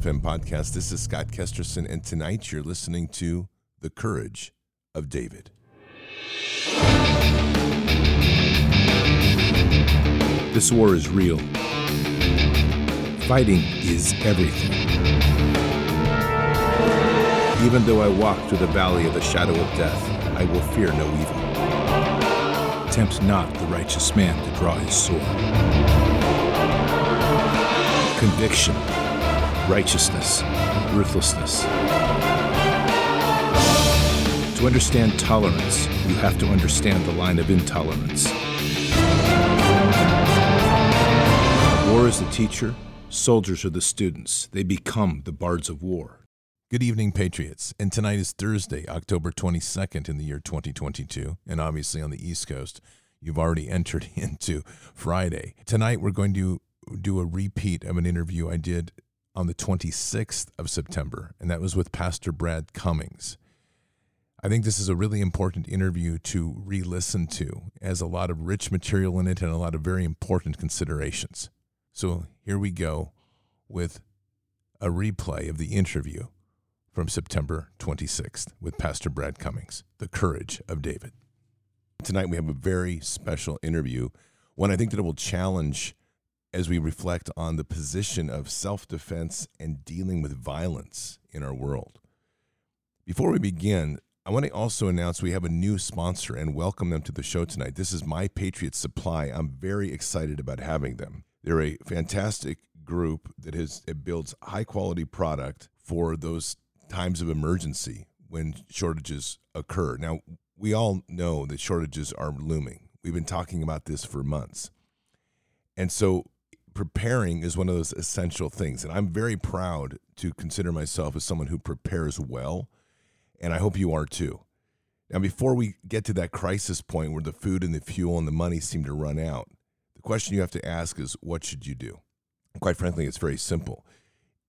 FM podcast. This is Scott Kesterson, and tonight you're listening to The Courage of David. This war is real. Fighting is everything. Even though I walk through the valley of the shadow of death, I will fear no evil. Tempt not the righteous man to draw his sword. Conviction, righteousness, ruthlessness. To understand tolerance, you have to understand the line of intolerance. War is the teacher, soldiers are the students. They become the bards of war. Good evening, Patriots. And tonight is Thursday, October 22nd in the year 2022. And obviously on the East Coast, you've already entered into Friday. Tonight, we're going to do a repeat of an interview I did on the 26th of September, and that was with Pastor Brad Cummings. I think this is a really important interview to re listen to, as a lot of rich material in it and a lot of very important considerations. So here we go with a replay of the interview from September 26th with Pastor Brad Cummings, The Courage of David. Tonight we have a very special interview, one I think that will challenge as we reflect on the position of self defense and dealing with violence in our world. Before we begin, I want to also announce we have a new sponsor and welcome them to the show tonight. This is My Patriot Supply. I'm very excited about having them. They're a fantastic group that has it builds high quality product for those times of emergency when shortages occur. Now, we all know that shortages are looming. We've been talking about this for months. And so preparing is one of those essential things. And I'm very proud to consider myself as someone who prepares well. And I hope you are too. Now, before we get to that crisis point where the food and the fuel and the money seem to run out, the question you have to ask is what should you do? Quite frankly, it's very simple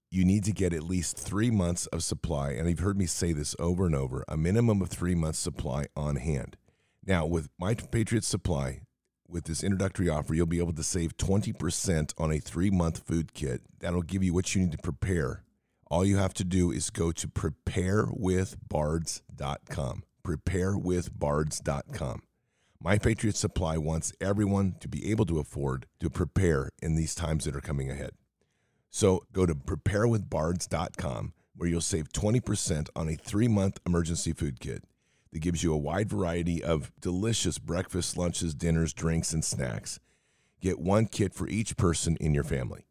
you need to get at least three months of supply. And you've heard me say this over and over a minimum of three months supply on hand. Now, with My Patriot Supply, with this introductory offer, you'll be able to save 20% on a three month food kit. That'll give you what you need to prepare. All you have to do is go to preparewithbards.com. Preparewithbards.com. My Patriot Supply wants everyone to be able to afford to prepare in these times that are coming ahead. So go to preparewithbards.com where you'll save 20% on a three month emergency food kit that gives you a wide variety of delicious breakfast, lunches, dinners, drinks, and snacks. Get one kit for each person in your family.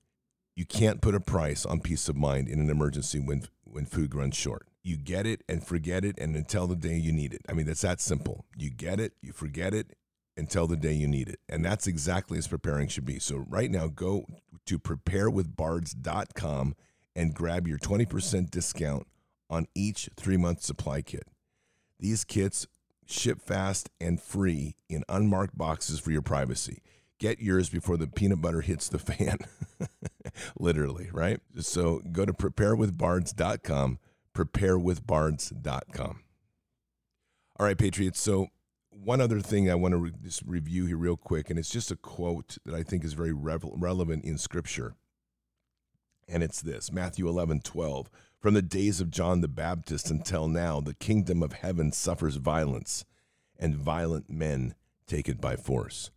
You can't put a price on peace of mind in an emergency when, when food runs short. You get it and forget it and until the day you need it. I mean, that's that simple. You get it, you forget it, until the day you need it. And that's exactly as preparing should be. So right now, go to preparewithbards.com and grab your 20% discount on each three month supply kit. These kits ship fast and free in unmarked boxes for your privacy. Get yours before the peanut butter hits the fan. Literally, right? So go to preparewithbards.com, preparewithbards.com. All right, Patriots. So one other thing I want to re- just review here real quick, and it's just a quote that I think is very relevant in Scripture. And it's this Matthew 11, 12. From the days of John the Baptist until now, the kingdom of heaven suffers violence, and violent men take it by force.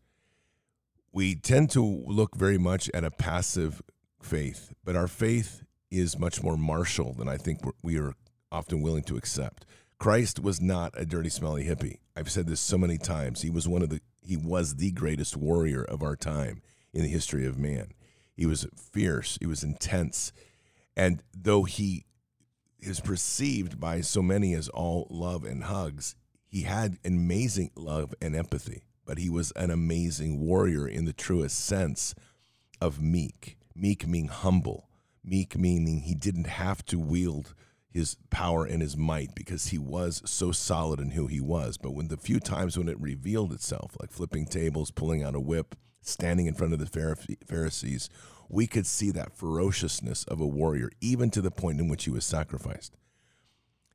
We tend to look very much at a passive faith, but our faith is much more martial than I think we are often willing to accept. Christ was not a dirty, smelly hippie. I've said this so many times. He was one of the he was the greatest warrior of our time in the history of man. He was fierce, he was intense. And though he is perceived by so many as all love and hugs, he had amazing love and empathy, but he was an amazing warrior in the truest sense of meek. Meek meaning humble. Meek meaning he didn't have to wield his power and his might because he was so solid in who he was. But when the few times when it revealed itself, like flipping tables, pulling out a whip, standing in front of the Pharisees, we could see that ferociousness of a warrior, even to the point in which he was sacrificed.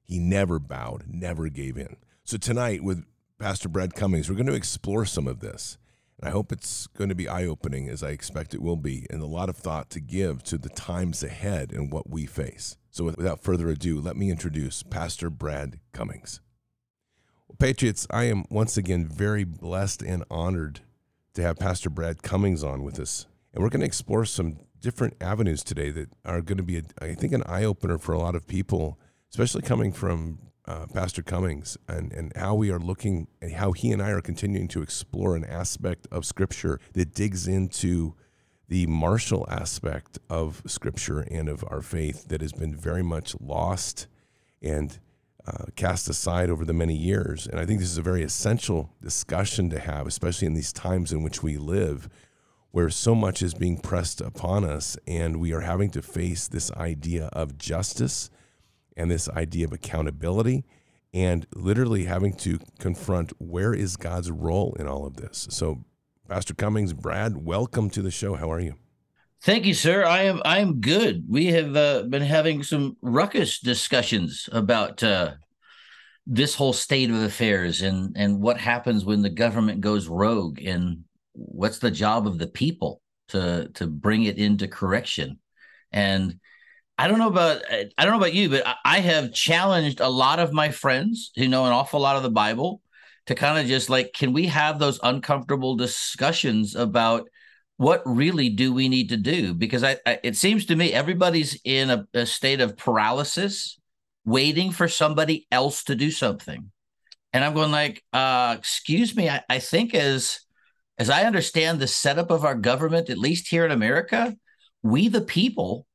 He never bowed, never gave in. So tonight, with Pastor Brad Cummings, we're going to explore some of this. And I hope it's going to be eye opening, as I expect it will be, and a lot of thought to give to the times ahead and what we face. So, without further ado, let me introduce Pastor Brad Cummings. Well, Patriots, I am once again very blessed and honored to have Pastor Brad Cummings on with us. And we're going to explore some different avenues today that are going to be, a, I think, an eye opener for a lot of people, especially coming from uh, Pastor Cummings and, and how we are looking and how he and I are continuing to explore an aspect of Scripture that digs into the martial aspect of Scripture and of our faith that has been very much lost and uh, cast aside over the many years. And I think this is a very essential discussion to have, especially in these times in which we live, where so much is being pressed upon us, and we are having to face this idea of justice and this idea of accountability and literally having to confront where is God's role in all of this. So, Pastor Cummings, Brad, welcome to the show. How are you? Thank you, sir. I am I am good. We have uh, been having some ruckus discussions about uh, this whole state of affairs and and what happens when the government goes rogue and what's the job of the people to to bring it into correction. And I don't know about I don't know about you, but I have challenged a lot of my friends who know an awful lot of the Bible to kind of just like, can we have those uncomfortable discussions about what really do we need to do? Because I, I it seems to me everybody's in a, a state of paralysis, waiting for somebody else to do something. And I'm going like, uh, excuse me, I, I think as as I understand the setup of our government, at least here in America, we the people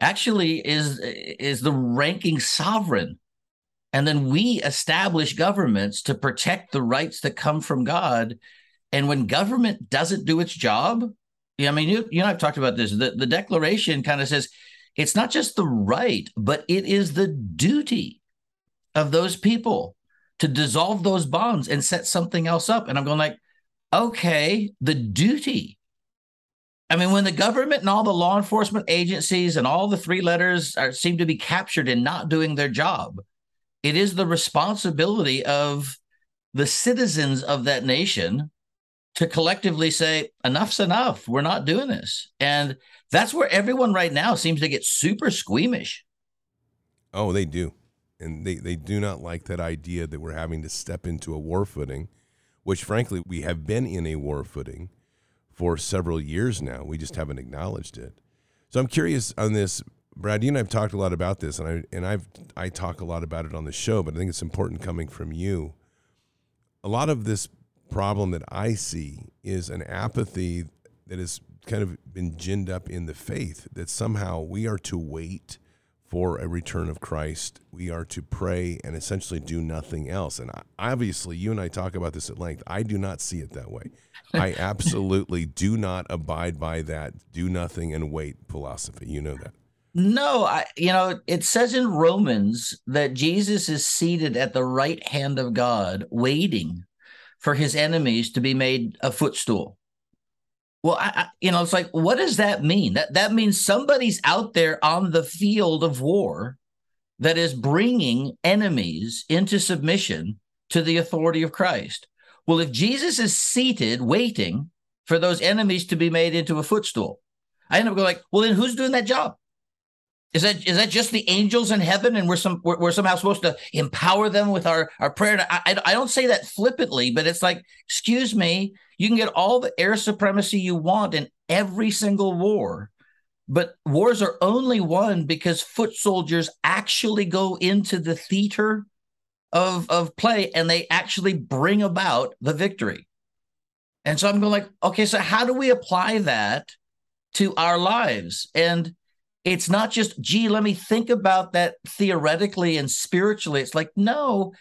actually is is the ranking sovereign. And then we establish governments to protect the rights that come from god. And when government doesn't do its job i mean you, you know i've talked about this. The, the declaration kind of says it's not just the right but it is the duty of those people to dissolve those bonds and set something else up. And i'm going like okay the duty I mean, when the government and all the law enforcement agencies and all the three letters are, seem to be captured in not doing their job, it is the responsibility of the citizens of that nation to collectively say, enough's enough. We're not doing this. And that's where everyone right now seems to get super squeamish. Oh, they do. And they, they do not like that idea that we're having to step into a war footing, which frankly, we have been in a war footing for several years now. We just haven't acknowledged it. So I'm curious on this, Brad. You and I've talked a lot about this, and I and I've I talk a lot about it on the show, but I think it's important coming from you. A lot of this problem that I see is an apathy that has kind of been ginned up in the faith that somehow we are to wait for a return of Christ. We are to pray and essentially do nothing else. And obviously, you and I talk about this at length. I do not see it that way. I absolutely do not abide by that do nothing and wait philosophy. You know that. No, I you know, it says in Romans that Jesus is seated at the right hand of God waiting for his enemies to be made a footstool. Well, I, I, you know, it's like what does that mean? That that means somebody's out there on the field of war that is bringing enemies into submission to the authority of Christ. Well, if Jesus is seated waiting for those enemies to be made into a footstool, I end up going like, well, then who's doing that job? Is that is that just the angels in heaven, and we're some we're, we're somehow supposed to empower them with our our prayer? I, I, I don't say that flippantly, but it's like, excuse me, you can get all the air supremacy you want in every single war, but wars are only won because foot soldiers actually go into the theater of of play and they actually bring about the victory. And so I'm going like, okay, so how do we apply that to our lives? And it's not just, gee, let me think about that theoretically and spiritually. It's like, no,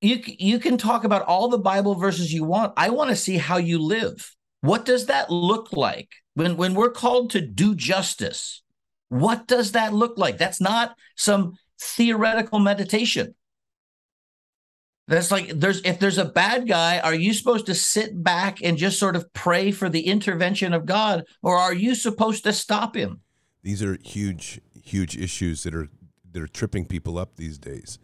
you you can talk about all the Bible verses you want. I want to see how you live. What does that look like when when we're called to do justice? What does that look like? That's not some theoretical meditation. That's like there's if there's a bad guy, are you supposed to sit back and just sort of pray for the intervention of God, or are you supposed to stop him? These are huge, huge issues that are that are tripping people up these days.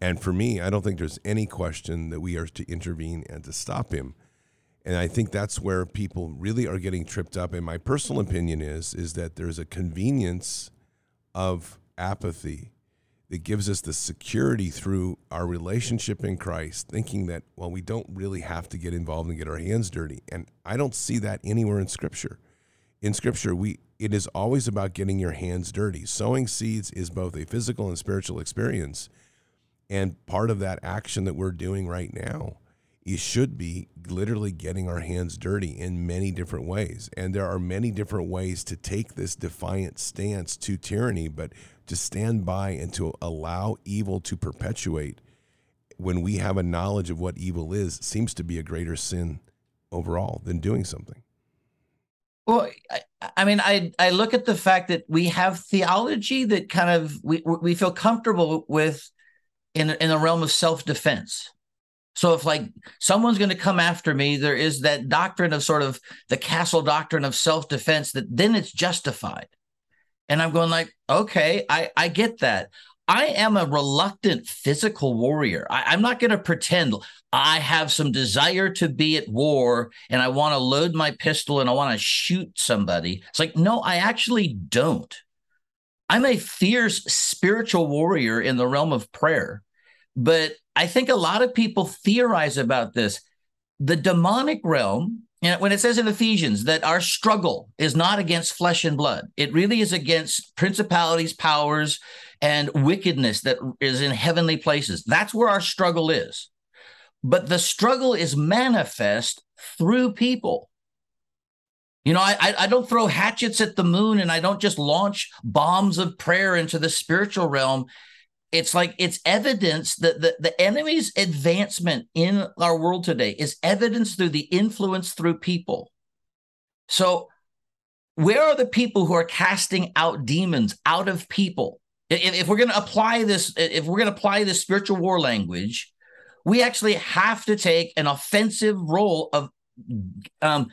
And for me, I don't think there's any question that we are to intervene and to stop him. And I think that's where people really are getting tripped up. And my personal opinion is is that there's a convenience of apathy that gives us the security through our relationship in Christ, thinking that, well, we don't really have to get involved and get our hands dirty. And I don't see that anywhere in Scripture. In Scripture, we it is always about getting your hands dirty. Sowing seeds is both a physical and spiritual experience. And part of that action that we're doing right now it should be literally getting our hands dirty in many different ways. And there are many different ways to take this defiant stance to tyranny, but to stand by and to allow evil to perpetuate when we have a knowledge of what evil is seems to be a greater sin overall than doing something. Well, I, mean, I I look at the fact that we have theology that kind of we we feel comfortable with in in the realm of self defense. So if like someone's going to come after me, there is that doctrine of sort of the castle doctrine of self-defense that then it's justified. And I'm going like, okay, I, I get that. I am a reluctant physical warrior. I, am not going to pretend I have some desire to be at war and I want to load my pistol and I want to shoot somebody. It's like, no, I actually don't. I'm a fierce spiritual warrior in the realm of prayer. But I think a lot of people theorize about this. The demonic realm, know, when it says in Ephesians that our struggle is not against flesh and blood, it really is against principalities, powers, and wickedness that is in heavenly places. That's where our struggle is. But the struggle is manifest through people. You know, I, I don't throw hatchets at the moon and I don't just launch bombs of prayer into the spiritual realm it's like it's evidence that the, the enemy's advancement in our world today is evidence through the influence through people. So, where are the people who are casting out demons out of people? If, we're going to apply this, if we're going to apply this spiritual war language, we actually have to take an offensive role of um,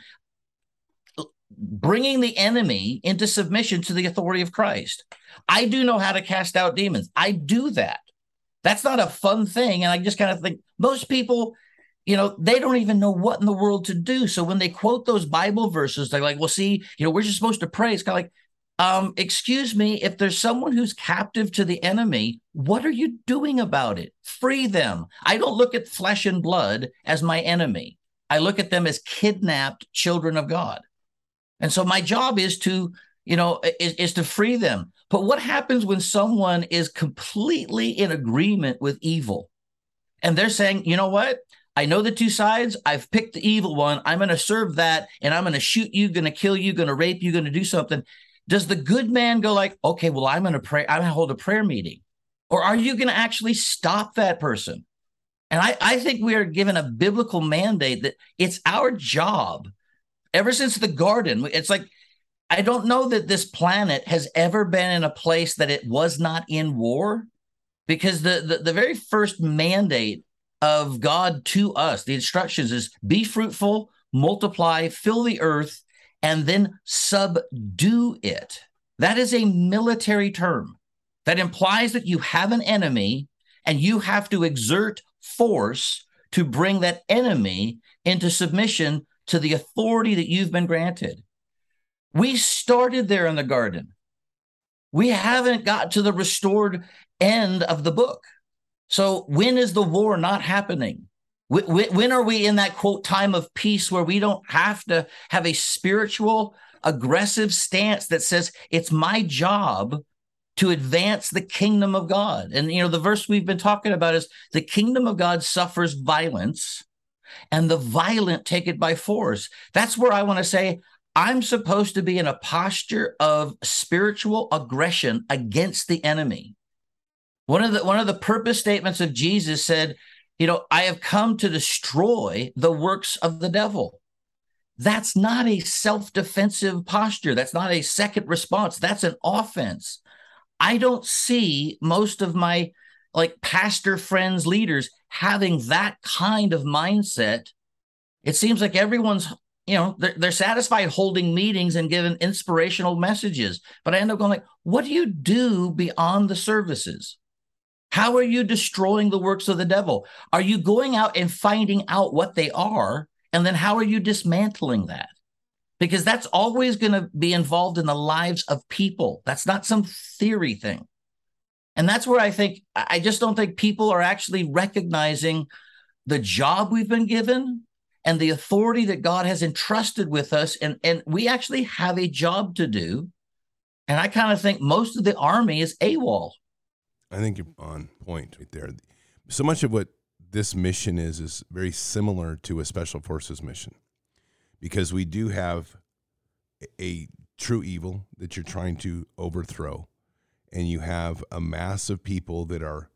bringing the enemy into submission to the authority of Christ. I do know how to cast out demons. I do that. That's not a fun thing. And I just kind of think most people, you know, they don't even know what in the world to do. So when they quote those Bible verses, they're like, well, see, you know, we're just supposed to pray. It's kind of like, um, excuse me, if there's someone who's captive to the enemy, what are you doing about it? Free them. I don't look at flesh and blood as my enemy. I look at them as kidnapped children of God. And so my job is to, you know, is, is to free them. But what happens when someone is completely in agreement with evil? And they're saying, you know what? I know the two sides. I've picked the evil one. I'm going to serve that and I'm going to shoot you, going to kill you, going to rape you, going to do something. Does the good man go like, okay, well, I'm going to pray, I'm going to hold a prayer meeting? Or are you going to actually stop that person? And I, I think we are given a biblical mandate that it's our job ever since the garden. It's like I don't know that this planet has ever been in a place that it was not in war, because the, the, the very first mandate of God to us, the instructions is be fruitful, multiply, fill the earth, and then subdue it. That is a military term that implies that you have an enemy and you have to exert force to bring that enemy into submission to the authority that you've been granted. We started there in the garden. We haven't got to the restored end of the book. So, when is the war not happening? When are we in that quote time of peace where we don't have to have a spiritual, aggressive stance that says it's my job to advance the kingdom of God? And, you know, the verse we've been talking about is the kingdom of God suffers violence and the violent take it by force. That's where I want to say I'm supposed to be in a posture of spiritual aggression against the enemy. One of the one of the purpose statements of Jesus said, you know, I have come to destroy the works of the devil. That's not a self-defensive posture. That's not a second response. That's an offense. I don't see most of my like pastor friends, leaders having that kind of mindset. It seems like everyone's, you know, they're, they're satisfied holding meetings and giving inspirational messages. But I end up going like, what do you do beyond the services? How are you destroying the works of the devil? Are you going out and finding out what they are And then how are you dismantling that? Because that's always going to be involved in the lives of people. That's not some theory thing. And that's where I think, I just don't think people are actually recognizing the job we've been given and the authority that God has entrusted with us. And, and we actually have a job to do. And I kind of think most of the army is AWOL. I think you're on point right there. So much of what this mission is is very similar to a special forces mission because we do have a true evil that you're trying to overthrow and you have a mass of people that are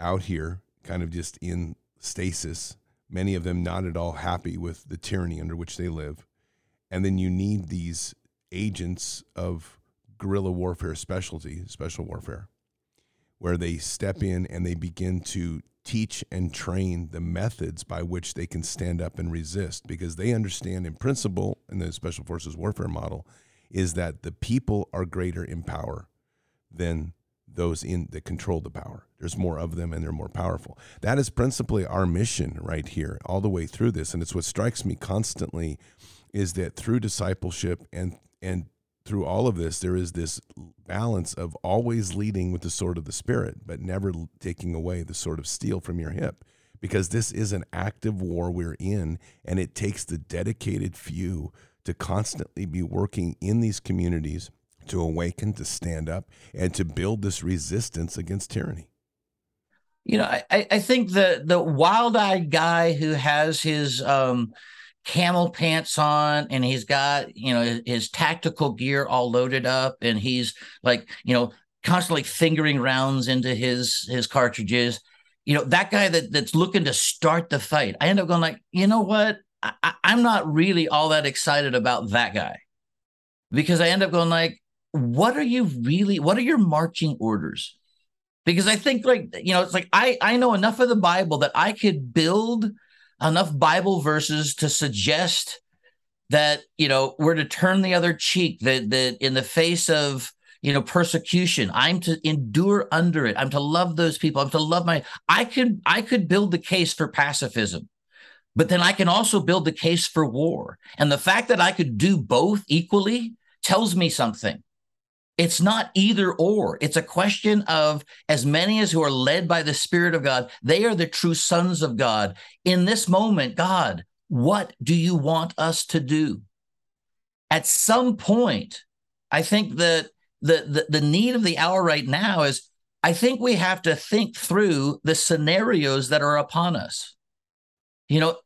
out here kind of just in stasis many of them not at all happy with the tyranny under which they live and then you need these agents of guerrilla warfare specialty special warfare where they step in and they begin to teach and train the methods by which they can stand up and resist. Because they understand in principle in the special forces warfare model is that the people are greater in power than those in that control the power. There's more of them and they're more powerful. That is principally our mission right here all the way through this. And it's what strikes me constantly is that through discipleship and and through all of this, there is this balance of always leading with the sword of the Spirit, but never taking away the sword of steel from your hip. Because this is an active war we're in, and it takes the dedicated few to constantly be working in these communities to awaken, to stand up, and to build this resistance against tyranny. You know, I, I think the the wild eyed guy who has his um, camel pants on and he's got you know his, tactical gear all loaded up and he's like you know constantly fingering rounds into his his cartridges. You know that guy that that's looking to start the fight i end up going like you know what? I, i'm not really all that excited about that guy. Because i end up going like what are you really what are your marching orders? Because i think like you know it's like i i know enough of the bible that i could build enough Bible verses to suggest that you know we're to turn the other cheek that that in the face of you know persecution i'm to endure under it. I'm to love those people. I'm to love my i could i could build the case for pacifism but then i can also build the case for war. And the fact that i could do both equally tells me something it's not either or. It's a question of as many as who are led by the Spirit of God, they are the true sons of God. In this moment, God, what do you want us to do? At some point, I think that the, the, the need of the hour right now is I think we have to think through the scenarios that are upon us. You know,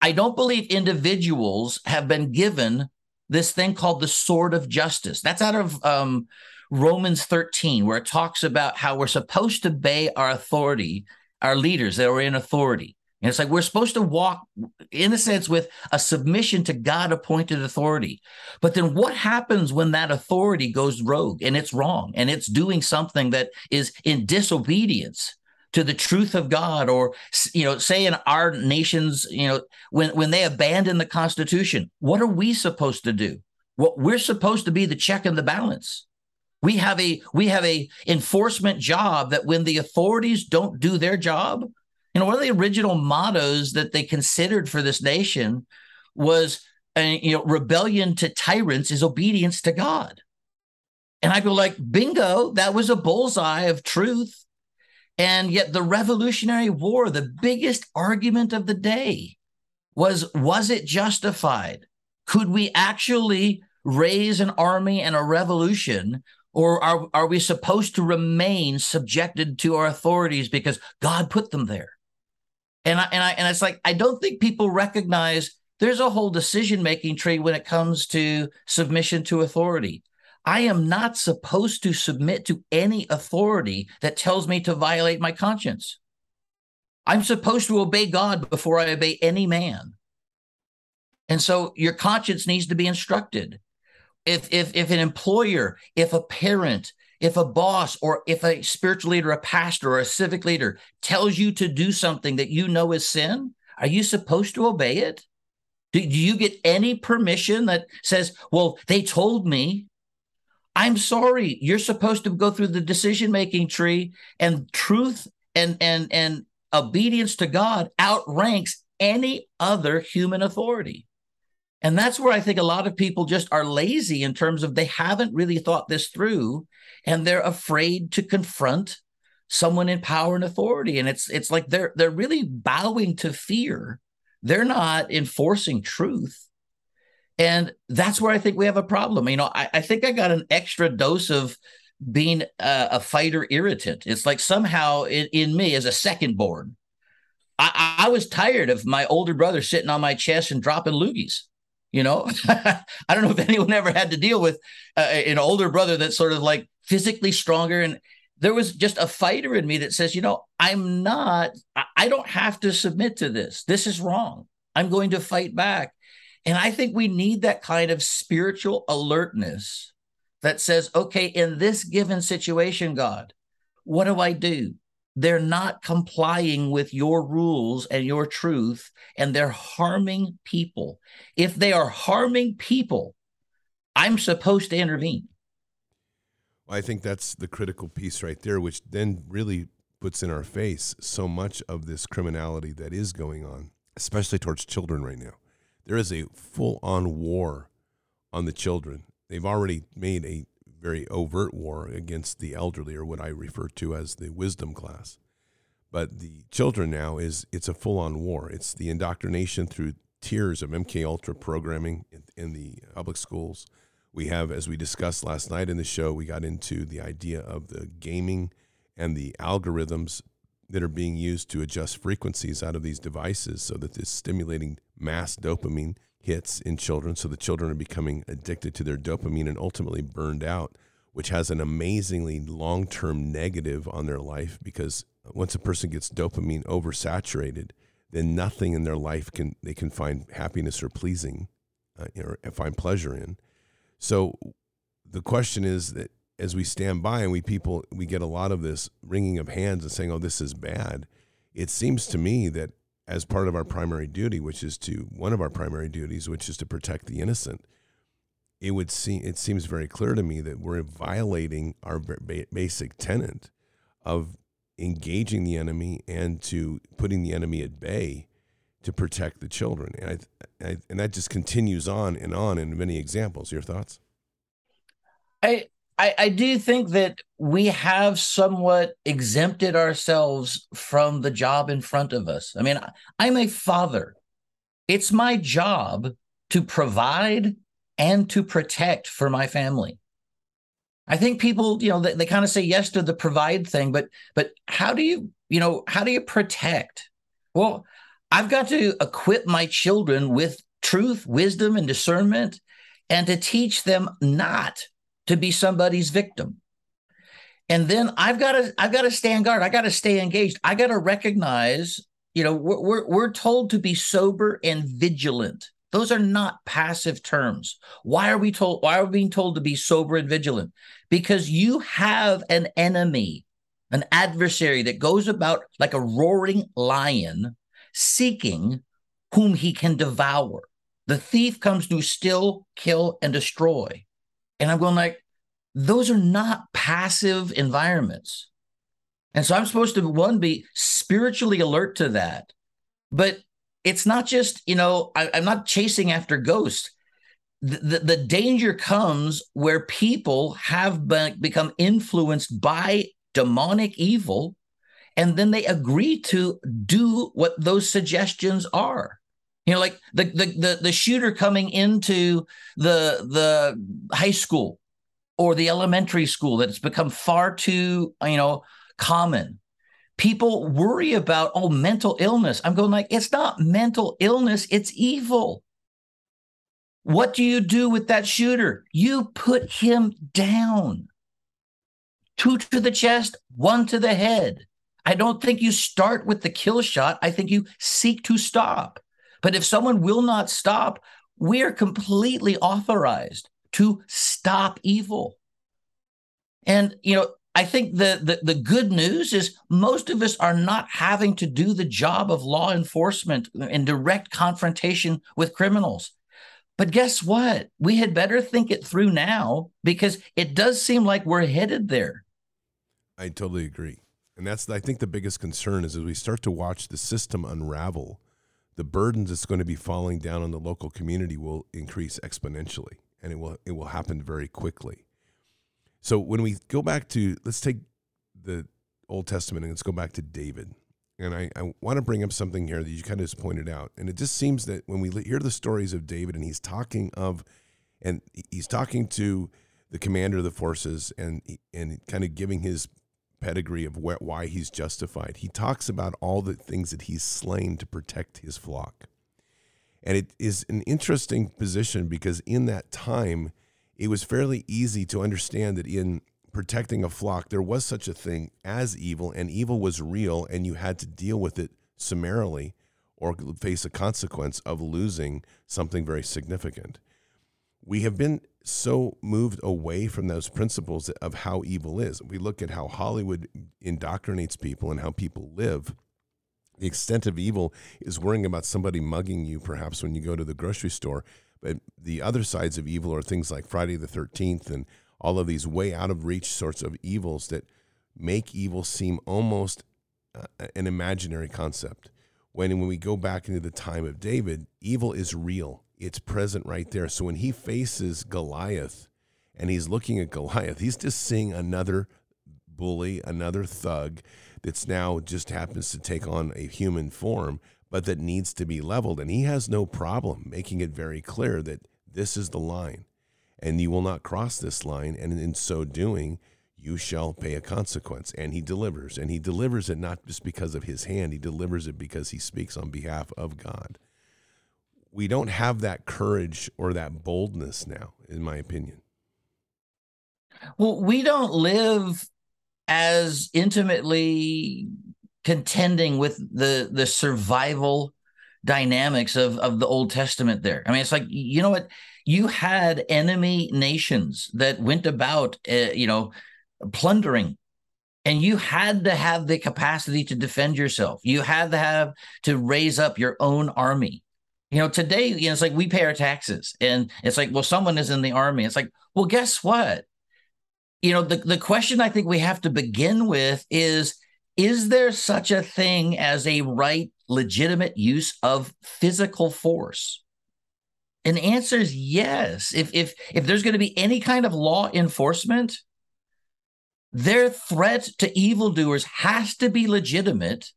I don't believe individuals have been given this thing called the sword of justice. That's out of um, Romans 13, where it talks about how we're supposed to obey our authority, our leaders that are in authority. And it's like we're supposed to walk, in a sense, with a submission to God appointed authority. But then what happens when that authority goes rogue and it's wrong and it's doing something that is in disobedience? To the truth of God, or you know, say in our nations, you know, when when they abandon the Constitution, what are we supposed to do? Well, we're supposed to be the check and the balance. We have a we have a enforcement job that when the authorities don't do their job, you know, one of the original mottos that they considered for this nation was, uh, you know, rebellion to tyrants is obedience to God. And I go like, bingo, that was a bullseye of truth and yet, the Revolutionary War, the biggest argument of the day was was it justified? Could we actually raise an army and a revolution? Or are, are we supposed to remain subjected to our authorities because God put them there? And I, and I, and it's like, I don't think people recognize there's a whole decision making tree when it comes to submission to authority. I am not supposed to submit to any authority that tells me to violate my conscience. I'm supposed to obey God before I obey any man. And so your conscience needs to be instructed. If, if, if an employer, if a parent, if a boss, or if a spiritual leader, a pastor, or a civic leader tells you to do something that you know is sin, are you supposed to obey it? Do, do you get any permission that says, well, they told me I'm sorry, you're supposed to go through the decision making tree, and truth and and and obedience to God outranks any other human authority. And that's where I think a lot of people just are lazy in terms of they haven't really thought this through and they're afraid to confront someone in power and authority. And it's it's like they're they're really bowing to fear. They're not enforcing truth. And that's where I think we have a problem. You know, I, I think I got an extra dose of being a, a fighter irritant. It's like somehow in, me as a second born, I, I was tired of my older brother sitting on my chest and dropping loogies. You know, I don't know if anyone ever had to deal with uh, an older brother that's sort of like physically stronger. And there was just a fighter in me that says, you know, I'm not, I don't have to submit to this. This is wrong. I'm going to fight back. And I think we need that kind of spiritual alertness that says, okay, in this given situation, God, what do I do? They're not complying with your rules and your truth, and they're harming people. If they are harming people, I'm supposed to intervene. I think that's the critical piece right there, which then really puts in our face so much of this criminality that is going on, especially towards children right now. There is a full on war on the children. They've already made a very overt war against the elderly, or what I refer to as the wisdom class. But the children now is it's a full on war. It's the indoctrination through tiers of MK Ultra programming in, in the public schools. We have, as we discussed last night in the show, we got into the idea of the gaming and the algorithms that are being used to adjust frequencies out of these devices so that this stimulating mass dopamine hits in children. So the children are becoming addicted to their dopamine and ultimately burned out, which has an amazingly long term negative on their life because once a person gets dopamine oversaturated, then nothing in their life can they can find happiness or pleasing uh, or find pleasure in. So the question is that as we stand by and we people we get a lot of this wringing of hands and saying, "Oh, this is bad." It seems to me that as part of our primary duty, which is to one of our primary duties, which is to protect the innocent, it would seem it seems very clear to me that we're violating our basic tenet of engaging the enemy and to putting the enemy at bay to protect the children. And I, I, and that just continues on and on in many examples. Your thoughts? I I, I do think that we have somewhat exempted ourselves from the job in front of us. I mean, I'm a father. It's my job to provide and to protect for my family. I think people, you know, they, they kind of say yes to the provide thing, but but how do you, you know, how do you protect? Well, I've got to equip my children with truth, wisdom, and discernment, and to teach them not to be somebody's victim. And then I've got to I've got to stand guard. I got to stay engaged. I got to recognize, you know, we're, we're we're told to be sober and vigilant. Those are not passive terms. Why are we told why are we being told to be sober and vigilant? Because you have an enemy, an adversary that goes about like a roaring lion seeking whom he can devour. The thief comes to steal, kill, and destroy. And I'm going like, those are not passive environments. And so I'm supposed to one be spiritually alert to that. But it's not just, you know, I, am not chasing after ghosts. The, the, the, danger comes where people have become influenced by demonic evil and then they agree to do what those suggestions are. You know, like the the the, the shooter coming into the the high school or the elementary school that's become far too, you know, common. People worry about oh mental illness. I'm going like it's not mental illness, it's evil. What do you do with that shooter? You put him down. Two to the chest, one to the head. I don't think you start with the kill shot. I think you seek to stop. But if someone will not stop, we are completely authorized to stop evil. And, you know, I think the, the, the good news is most of us are not having to do the job of law enforcement in direct confrontation with criminals. But guess what? We had better think it through now because it does seem like we're headed there. I totally agree. And that's, I think, the biggest concern is as we start to watch the system unravel the burdens that's going to be falling down on the local community will increase exponentially and it will it will happen very quickly. So when we go back to let's take the Old Testament and let's go back to David. And I, I want to bring up something here that you kind of just pointed out. And it just seems that when we hear the stories of David and he's talking of, and he's talking to the commander of the forces and, and kind of giving his pedigree of where, why he's justified, he talks about all the things that he's slain to protect his flock. And it is an interesting position because in that time, it was fairly easy to understand that in protecting a flock, there was such a thing as evil, and evil was real, and you had to deal with it summarily or face a consequence of losing something very significant. We have been so moved away from those principles of how evil is. We look at how Hollywood indoctrinates people and how people live. The extent of evil is worrying about somebody mugging you, perhaps when you go to the grocery store. But the other sides of evil are things like Friday the 13th and all of these way out of reach sorts of evils that make evil seem almost uh, an imaginary concept. When, when we go back into the time of David, evil is real, it's present right there. So when he faces Goliath and he's looking at Goliath, he's just seeing another bully, another thug that's now just happens to take on a human form, but that needs to be leveled. And he has no problem making it very clear that this is the line and you will not cross this line. And in so doing, you shall pay a consequence. And he delivers. And he delivers it not just because of his hand, he delivers it because he speaks on behalf of God. We don't have that courage or that boldness now, in my opinion. Well, we don't live as intimately contending with the the survival dynamics of of the Old Testament there. I mean, it's like you know what you had enemy nations that went about, uh, you know, plundering, and you had to have the capacity to defend yourself. You had to have to raise up your own army. You know, today, you know, it's like we pay our taxes, and it's like, well, someone is in the army. It's like, well, guess what? You know, the, the question I think we have to begin with is is there such a thing as a right, legitimate use of physical force? And the answer is yes. If if if there's going to be any kind of law enforcement, their threat to evildoers has to be legitimate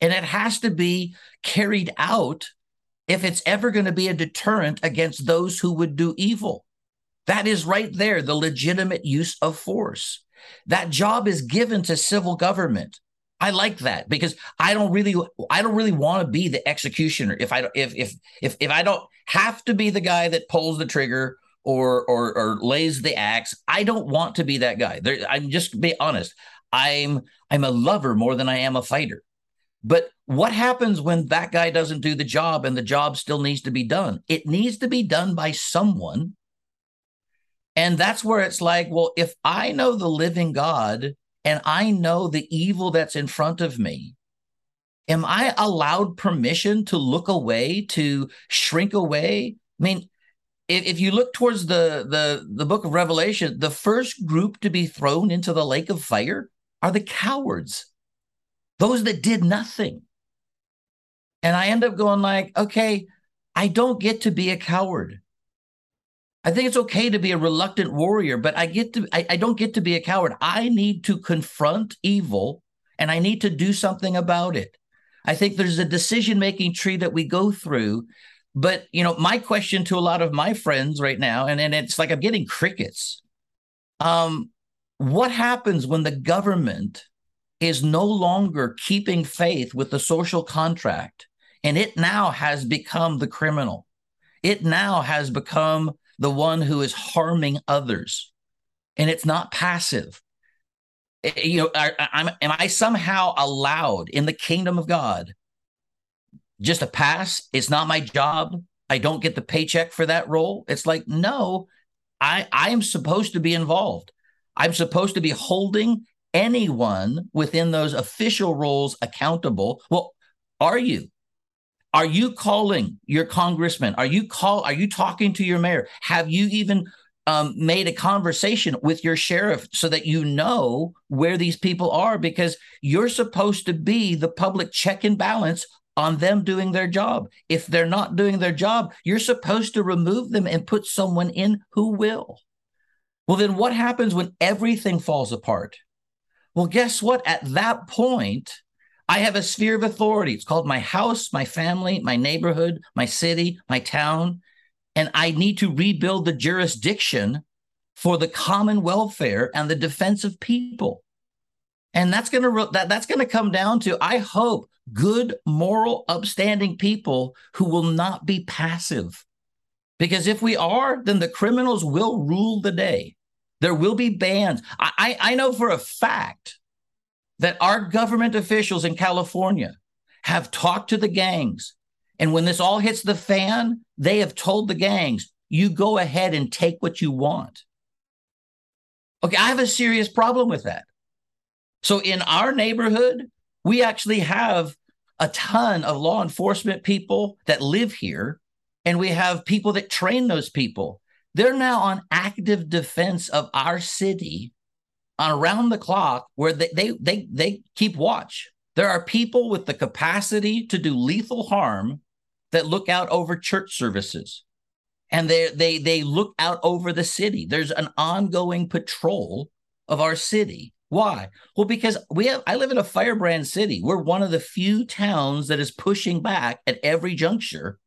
and it has to be carried out if it's ever going to be a deterrent against those who would do evil. That is right there, the legitimate use of force. That job is given to civil government. I like that because I don't really I don't really want to be the executioner if I if if if if I don't have to be the guy that pulls the trigger or or or lays the axe. I don't want to be that guy. There, I'm just be honest. I'm I'm a lover more than I am a fighter. But what happens when that guy doesn't do the job and the job still needs to be done? It needs to be done by someone. And that's where it's like, well, if I know the living God and I know the evil that's in front of me, am I allowed permission to look away, to shrink away? I mean, if, you look towards the, the, the book of Revelation, the first group to be thrown into the lake of fire are the cowards, those that did nothing. And I end up going like, okay, I don't get to be a coward. I think it's okay to be a reluctant warrior, but I get to I, I don't get to be a coward. I need to confront evil and I need to do something about it. I think there's a decision making tree that we go through. But you know, my question to a lot of my friends right now, and, and it's like I'm getting crickets. Um, what happens when the government is no longer keeping faith with the social contract and it now has become the criminal? It now has become the one who is harming others. And it's not passive. Eh, eh, you know, I, am am I somehow allowed in the kingdom of God just to pass? It's not my job. I don't get the paycheck for that role. It's like, no, I, I am supposed to be involved. I'm supposed to be holding anyone within those official roles accountable. Well, are you? Are you calling your congressman? Are you call? Are you talking to your mayor? Have you even um, made a conversation with your sheriff so that you know where these people are? Because you're supposed to be the public check and balance on them doing their job. If they're not doing their job, you're supposed to remove them and put someone in who will. Well, then what happens when everything falls apart? Well, guess what? At that point, I have a sphere of authority. It's called my house, my family, my neighborhood, my city, my town. And I need to rebuild the jurisdiction for the common welfare and the defense of people. And that's going to that, that's going to come down to I hope good, moral, upstanding people who will not be passive. Because if we are, then the criminals will rule the day. There will be bans. I, I know for a fact that our government officials in California have talked to the gangs. And when this all hits the fan, they have told the gangs, you go ahead and take what you want. Okay, I have a serious problem with that. So in our neighborhood, we actually have a ton of law enforcement people that live here, and we have people that train those people. They're now on active defense of our city on around the clock where they, they they they keep watch. There are people with the capacity to do lethal harm that look out over church services. And they they they look out over the city. There's an ongoing patrol of our city. Why? Well, because we have I live in a firebrand city. We're one of the few towns that is pushing back at every juncture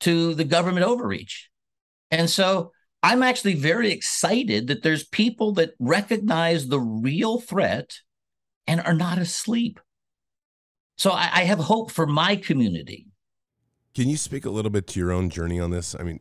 to the government overreach. And so I'm actually very excited that there's people that recognize the real threat and are not asleep. So I, I, have hope for my community. Can you speak a little bit to your own journey on this? I mean,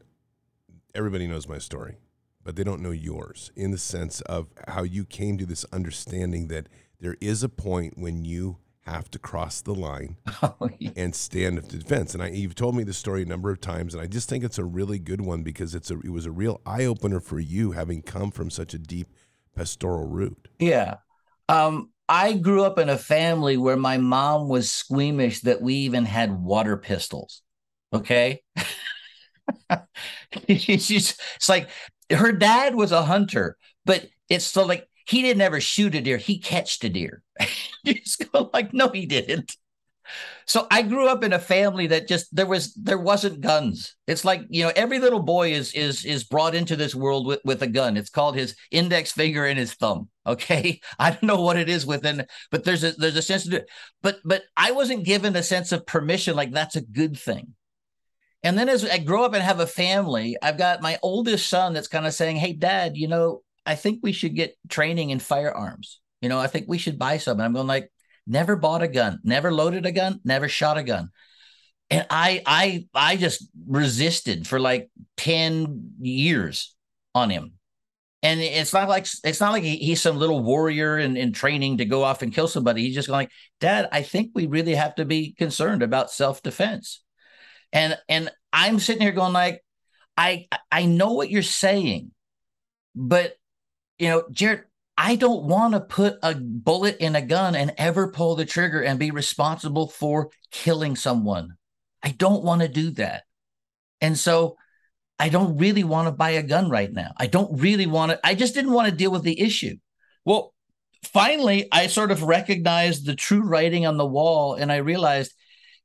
everybody knows my story, but they don't know yours in the sense of how you came to this understanding that there is a point when you have to cross the line oh, yeah. and stand of defense. And I, you've told me this story a number of times, and I just think it's a really good one because it's a, it was a real eye opener for you having come from such a deep pastoral root. Yeah. Um, I grew up in a family where my mom was squeamish that we even had water pistols. Okay. She's, it's like her dad was a hunter, but it's still like he didn't ever shoot a deer, he catched a deer. just go like, no, he didn't. So I grew up in a family that just there was there wasn't guns. It's like you know every little boy is is is brought into this world with with a gun. It's called his index finger and his thumb. Okay, I don't know what it is within, but there's a there's a sense to it. But but I wasn't given a sense of permission like that's a good thing. And then as I grow up and have a family, I've got my oldest son that's kind of saying, "Hey, Dad, you know, I think we should get training in firearms." You know, I think we should buy some. And I'm going like, never bought a gun, never loaded a gun, never shot a gun. And I I I just resisted for like 10 years on him. And it's not like it's not like he's some little warrior in, in training to go off and kill somebody. He's just going like, Dad, I think we really have to be concerned about self-defense. And and I'm sitting here going like, I I know what you're saying, but you know, Jared, I don't want to put a bullet in a gun and ever pull the trigger and be responsible for killing someone. I don't want to do that. And so I don't really want to buy a gun right now. I don't really want to, I just didn't want to deal with the issue. Well, finally, I sort of recognized the true writing on the wall and I realized,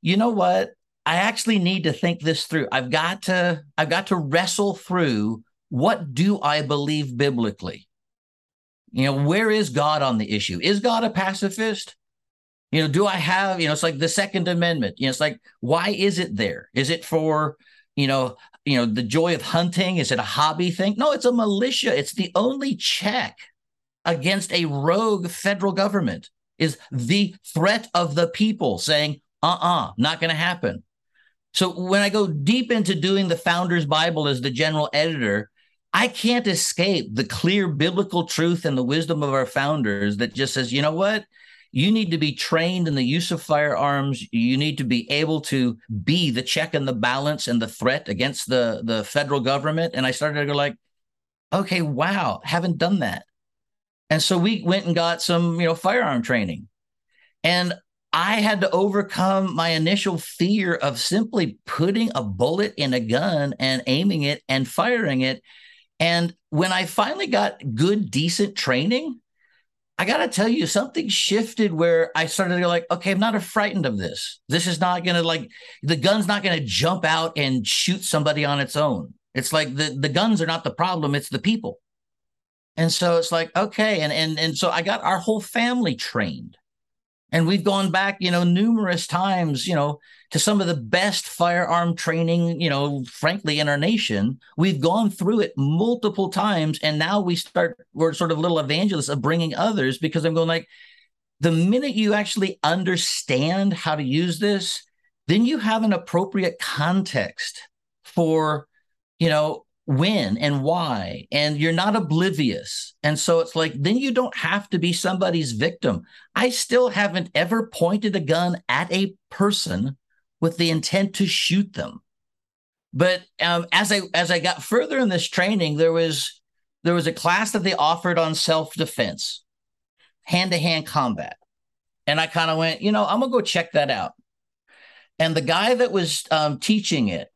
you know what? I actually need to think this through. I've got to, I've got to wrestle through what do I believe biblically? You know, where is God on the issue? Is God a pacifist? You know, do I have, you know, it's like the Second Amendment. You know, it's like, why is it there? Is it for, you know, you know, the joy of hunting? Is it a hobby thing? No, it's a militia. It's the only check against a rogue federal government is the threat of the people saying, uh-uh, not to happen. So when I go deep into doing the Founders Bible as the general editor, I can't escape the clear biblical truth and the wisdom of our founders that just says, you know what? You need to be trained in the use of firearms. You need to be able to be the check and the balance and the threat against the, the federal government. And I started to go like, okay, wow, haven't done that. And so we went and got some, you know, firearm training. And I had to overcome my initial fear of simply putting a bullet in a gun and aiming it and firing it and when I finally got good, decent training, I got to tell you, something shifted where I started to go like, okay, I'm not frightened of this. This is not going to like, the gun's not going to jump out and shoot somebody on its own. It's like the, the guns are not the problem, it's the people. And so it's like, okay. And, and, and so I got our whole family trained. And we've gone back, you know, numerous times, you know, to some of the best firearm training, you know, frankly, in our nation. We've gone through it multiple times. And now we start, we're sort of little evangelists of bringing others because I'm going like, the minute you actually understand how to use this, then you have an appropriate context for, you know, when and why and you're not oblivious. And so it's like then you don't have to be somebody's victim. I still haven't ever pointed a gun at a person with the intent to shoot them. But um, as i as i got further in this training there was there was a class that they offered on self-defense hand-to-hand combat. And i kind of went you know i'm gonna go check that out. And the guy that was um, teaching it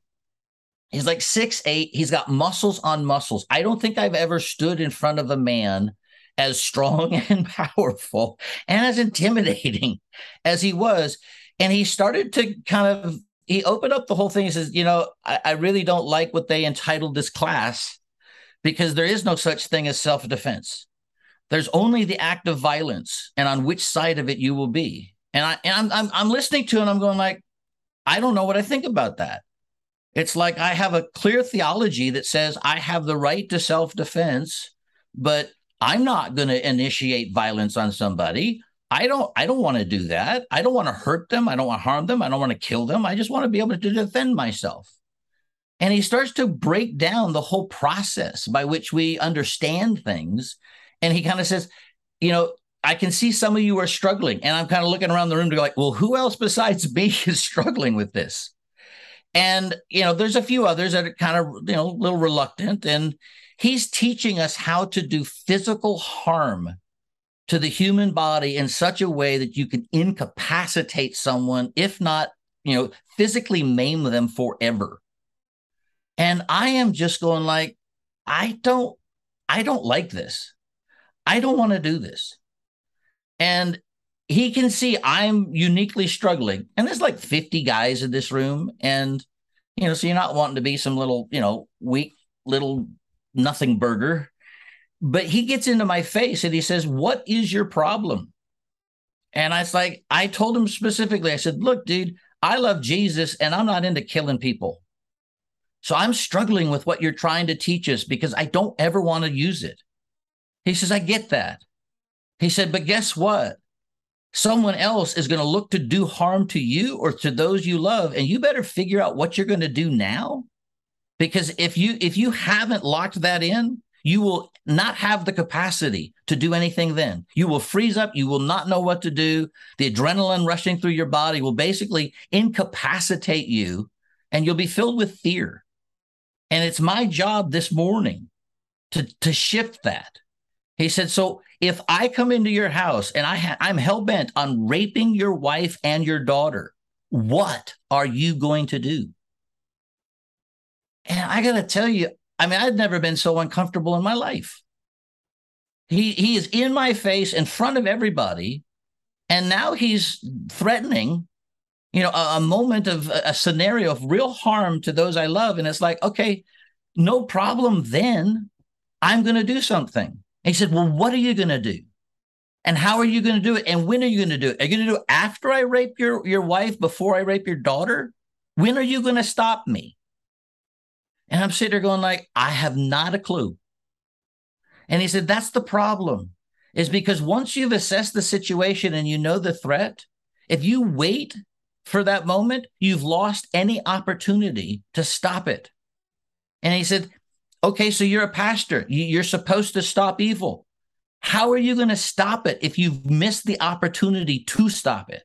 He's like six eight. He's got muscles on muscles. I don't think I've ever stood in front of a man as strong and powerful and as intimidating as he was. And he started to kind of he opened up the whole thing. He says, you know, I, I really don't like what they entitled this class because there is no such thing as self-defense. There's only the act of violence and on which side of it you will be. And I and I'm I'm, I'm listening to and I'm going like, I don't know what I think about that. It's like I have a clear theology that says I have the right to self defense, but I'm not going to initiate violence on somebody. I don't I don't want to do that. I don't want to hurt them. I don't want to harm them. I don't want to kill them. I just want to be able to defend myself. And he starts to break down the whole process by which we understand things. And he kind of says, you know, I can see some of you are struggling. And I'm kind of looking around the room to go like, well, who else besides me is struggling with this? And, you know, there's a few others that are kind of, you know, a little reluctant. And he's teaching us how to do physical harm to the human body in such a way that you can incapacitate someone, if not, you know, physically maim them forever. And I am just going like, I don't, I don't like this. I don't want to do this. And he can see I'm uniquely struggling. And there's like 50 guys in this room. And, you know, so you're not wanting to be some little, you know, weak little nothing burger. But he gets into my face and he says, What is your problem? And I was like, I told him specifically, I said, Look, dude, I love Jesus and I'm not into killing people. So I'm struggling with what you're trying to teach us because I don't ever want to use it. He says, I get that. He said, But guess what? Someone else is going to look to do harm to you or to those you love and you better figure out what you're going to do now. Because if you if you haven't locked that in you will not have the capacity to do anything then. You will freeze up. You will not know what to do. The adrenaline rushing through your body will basically incapacitate you and you'll be filled with fear. And it's my job this morning to to shift that he said so if I come into your house and I ha- I'm hell bent on raping your wife and your daughter, what are you going to do? And I got to tell you, I mean, I've never been so uncomfortable in my life. He he is in my face in front of everybody, and now he's threatening, you know, a, a moment of a, a scenario of real harm to those I love, and it's like, okay, no problem. Then I'm going to do something. And he said, Well, what are you going to do? And how are you going to do it? And when are you going to do it? Are you going to do it after I rape your, your wife, before I rape your daughter? When are you going to stop me? And I'm sitting there going like, I have not a clue. And he said, that's the problem is because once you've assessed the situation and you know the threat, if you wait for that moment, you've lost any opportunity to stop it. And he said, Okay, so you're a pastor. You're supposed to stop evil. How are you going to stop it if you've missed the opportunity to stop it?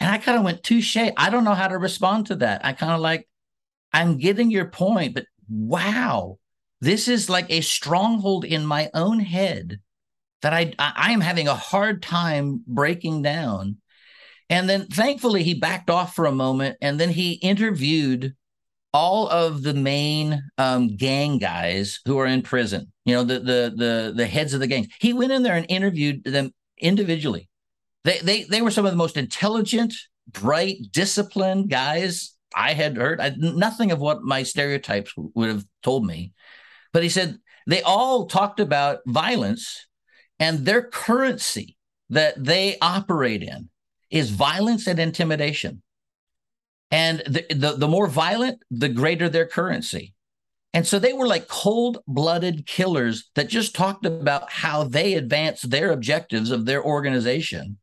And I kind of went, touche. I don't know how to respond to that. I kind of like, I'm getting your point, but wow, this is like a stronghold in my own head that I I am having a hard time breaking down. And then thankfully he backed off for a moment and then he interviewed all of the main um, gang guys who are in prison. You know, the the the the heads of the gangs. He went in there and interviewed them individually. They they they were some of the most intelligent, bright, disciplined guys I had heard. I, nothing of what my stereotypes would have told me. But he said they all talked about violence and their currency that they operate in is violence and intimidation. And the, the, the more violent, the greater their currency. And so they were like cold blooded killers that just talked about how they advance their objectives of their organization.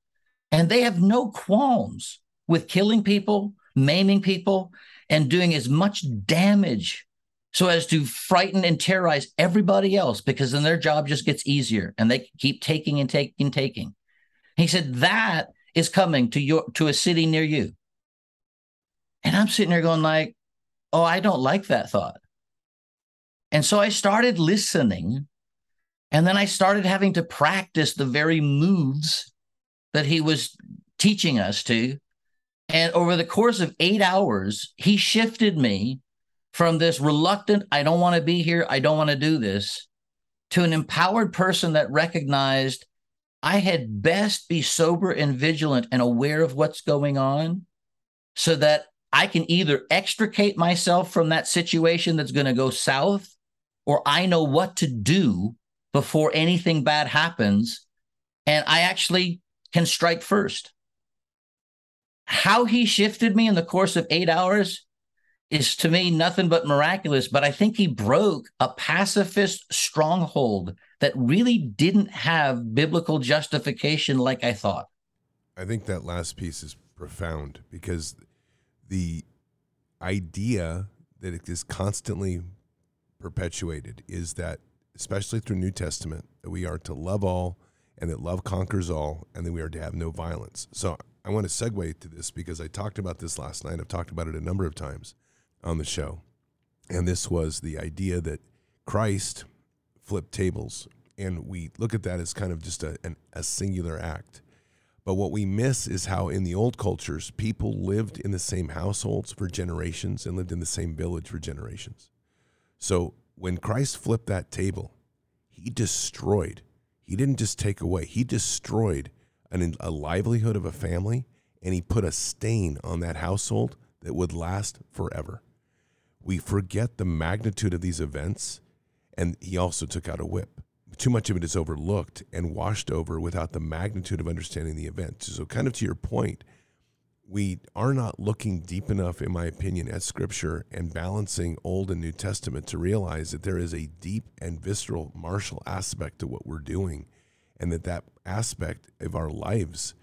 And they have no qualms with killing people, maiming people, and doing as much damage so as to frighten and terrorize everybody else because then their job just gets easier and they keep taking and taking and taking. He said that is coming to your to a city near you. And I'm sitting there going like, "Oh, I don't like that thought." And so I started listening and then I started having to practice the very moves that he was teaching us to. And over the course of 8 hours, he shifted me from this reluctant, I don't want to be here, I don't want to do this, to an empowered person that recognized I had best be sober and vigilant and aware of what's going on so that I can either extricate myself from that situation that's going to go south or I know what to do before anything bad happens and I actually can strike first. How he shifted me in the course of eight hours is to me nothing but miraculous, but I think he broke a pacifist stronghold that really didn't have biblical justification like I thought. I think that last piece is profound because the idea that it is constantly perpetuated is that, especially through New Testament, that we are to love all and that love conquers all and that we are to have no violence. So I want to segue to this because I talked about this last night. I've talked about it a number of times on the show. And this was the idea that Christ flipped tables. And we look at that as kind of just a, an, a singular act. But what we miss is how in the old cultures, people lived in the same households for generations and lived in the same village for generations. So when Christ flipped that table, he destroyed, he didn't just take away, he destroyed an, a livelihood of a family and he put a stain on that household that would last forever we forget the magnitude of these events. And he also took out a whip. Too much of it is overlooked and washed over without the magnitude of understanding the event. So, kind of to your point, we are not looking deep enough, in my opinion, at Scripture and balancing Old and New Testament to realize that there is a deep and visceral martial aspect to what we're doing, and that that aspect of our lives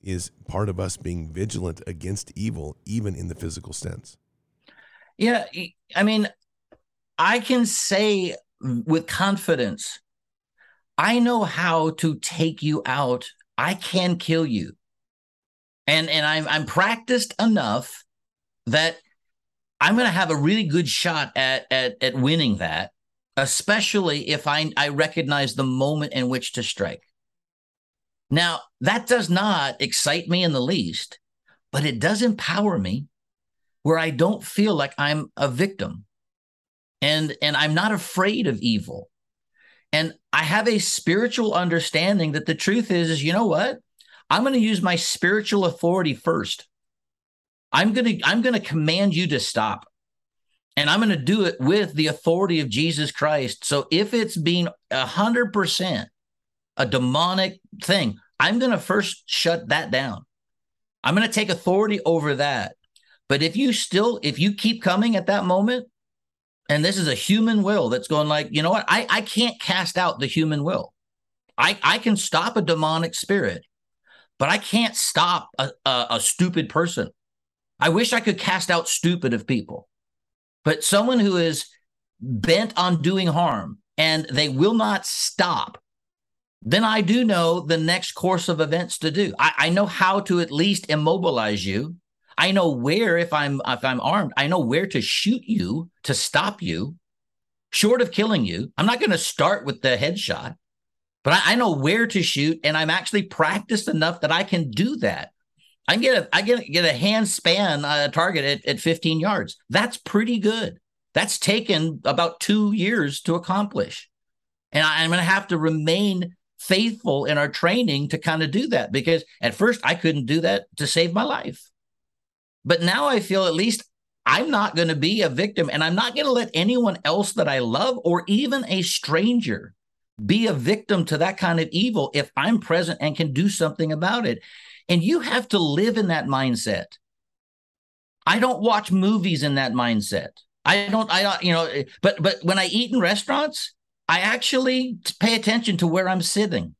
is part of us being vigilant against evil, even in the physical sense. Yeah, I mean, I can say with confidence, I know how to take you out. I can kill you. And and I'm I'm practiced enough that I'm going to have a really good shot at at at winning that, especially if I I recognize the moment in which to strike. Now, that does not excite me in the least, but it does empower me where I don't feel like I'm a victim and and I'm not afraid of evil. And I have a spiritual understanding that the truth is is you know what? I'm going to use my spiritual authority first. I'm going to I'm going to command you to stop. And I'm going to do it with the authority of Jesus Christ. So if it's being 100% a demonic thing, I'm going to first shut that down. I'm going to take authority over that. But if you still, if you keep coming at that moment, and this is a human will that's going like, you know what? I, I can't cast out the human will. I, I can stop a demonic spirit, but I can't stop a, a, a stupid person. I wish I could cast out stupid of people, but someone who is bent on doing harm and they will not stop, then I do know the next course of events to do. I, I know how to at least immobilize you I know where if I'm if I'm armed, I know where to shoot you to stop you, short of killing you. I'm not going to start with the headshot, but I, I know where to shoot, and I'm actually practiced enough that I can do that. I get a I get get a hand span uh, target at, at 15 yards. That's pretty good. That's taken about two years to accomplish, and I, I'm going to have to remain faithful in our training to kind of do that because at first I couldn't do that to save my life, but now I feel at least I'm not going to be a victim, and I'm not going to let anyone else that I love or even a stranger be a victim to that kind of evil if I'm present and can do something about it. And you have to live in that mindset. I don't watch movies in that mindset. I don't, I don't, you know, but but when I eat in restaurants, I actually pay attention to where I'm sitting.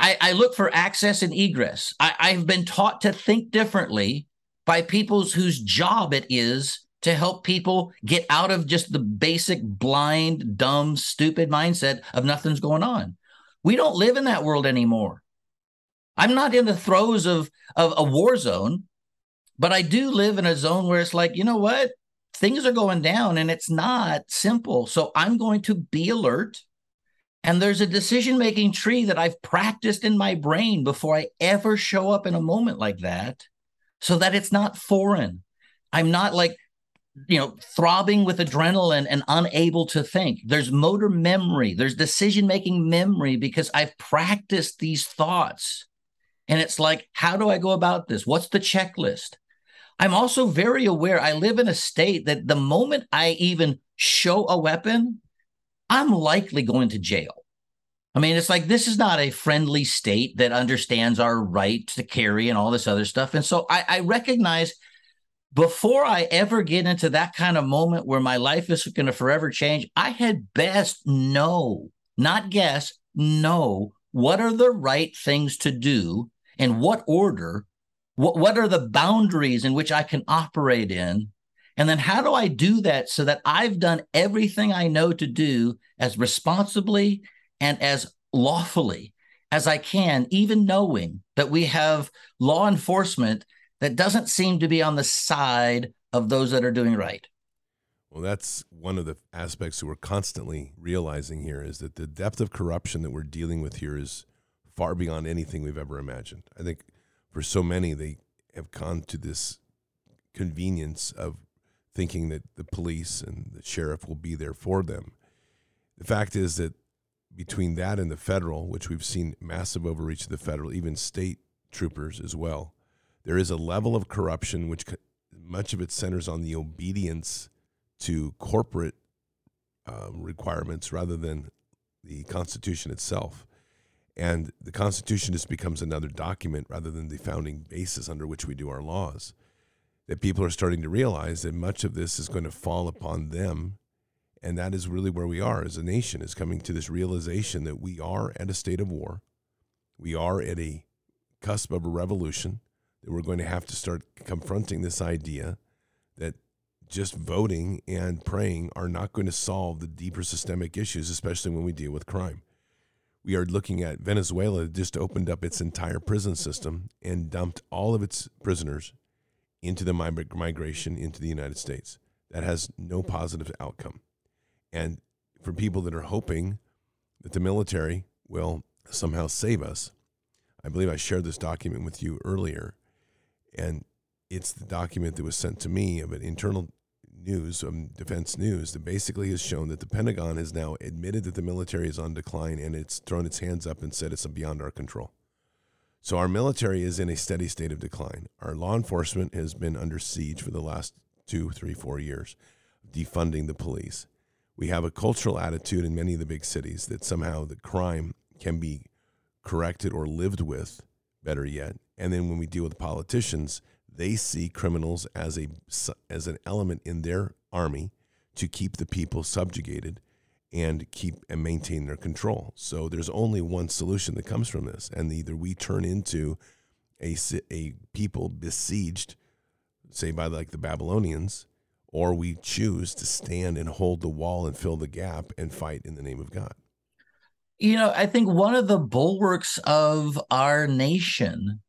I, I look for access and egress. I, I've been taught to think differently by people whose job it is to help people get out of just the basic blind, dumb, stupid mindset of nothing's going on. We don't live in that world anymore. I'm not in the throes of, of a war zone, but I do live in a zone where it's like, you know what? Things are going down and it's not simple. So I'm going to be alert. And there's a decision making tree that I've practiced in my brain before I ever show up in a moment like that so that it's not foreign. I'm not like, you know, throbbing with adrenaline and unable to think. There's motor memory, there's decision making memory because I've practiced these thoughts and it's like, how do I go about this? What's the checklist? I'm also very aware I live in a state that the moment I even show a weapon, I'm likely going to jail. I mean, it's like this is not a friendly state that understands our right to carry and all this other stuff. And so I, I recognize before I ever get into that kind of moment where my life is going to forever change, I had best know, not guess, know what are the right things to do and what order what, what are the boundaries in which i can operate in and then how do i do that so that i've done everything i know to do as responsibly and as lawfully as i can even knowing that we have law enforcement that doesn't seem to be on the side of those that are doing right well, that's one of the aspects that we're constantly realizing here is that the depth of corruption that we're dealing with here is far beyond anything we've ever imagined. I think for so many, they have gone to this convenience of thinking that the police and the sheriff will be there for them. The fact is that between that and the federal, which we've seen massive overreach of the federal, even state troopers as well, there is a level of corruption which much of it centers on the obedience to corporate um, requirements rather than the Constitution itself. And the Constitution just becomes another document rather than the founding basis under which we do our laws. That people are starting to realize that much of this is going to fall upon them. And that is really where we are as a nation, is coming to this realization that we are at a state of war. We are at a cusp of a revolution, that we're going to have to start confronting this idea that just voting and praying are not going to solve the deeper systemic issues, especially when we deal with crime we are looking at Venezuela just opened up its entire prison system and dumped all of its prisoners into the migration into the United States. That has no positive outcome. And for people that are hoping that the military will somehow save us, I believe I shared this document with you earlier. And it's the document that was sent to me of an internal news, um, defense news, that basically has shown that the Pentagon has now admitted that the military is on decline and it's thrown its hands up and said it's beyond our control. So our military is in a steady state of decline. Our law enforcement has been under siege for the last two, three, four years, defunding the police. We have a cultural attitude in many of the big cities that somehow the crime can be corrected or lived with, better yet. And then when we deal with politicians, they see criminals as a as an element in their army to keep the people subjugated and keep and maintain their control. So there's only one solution that comes from this, and either we turn into a a people besieged, say by like the Babylonians, or we choose to stand and hold the wall and fill the gap and fight in the name of God. You know, I think one of the bulwarks of our nation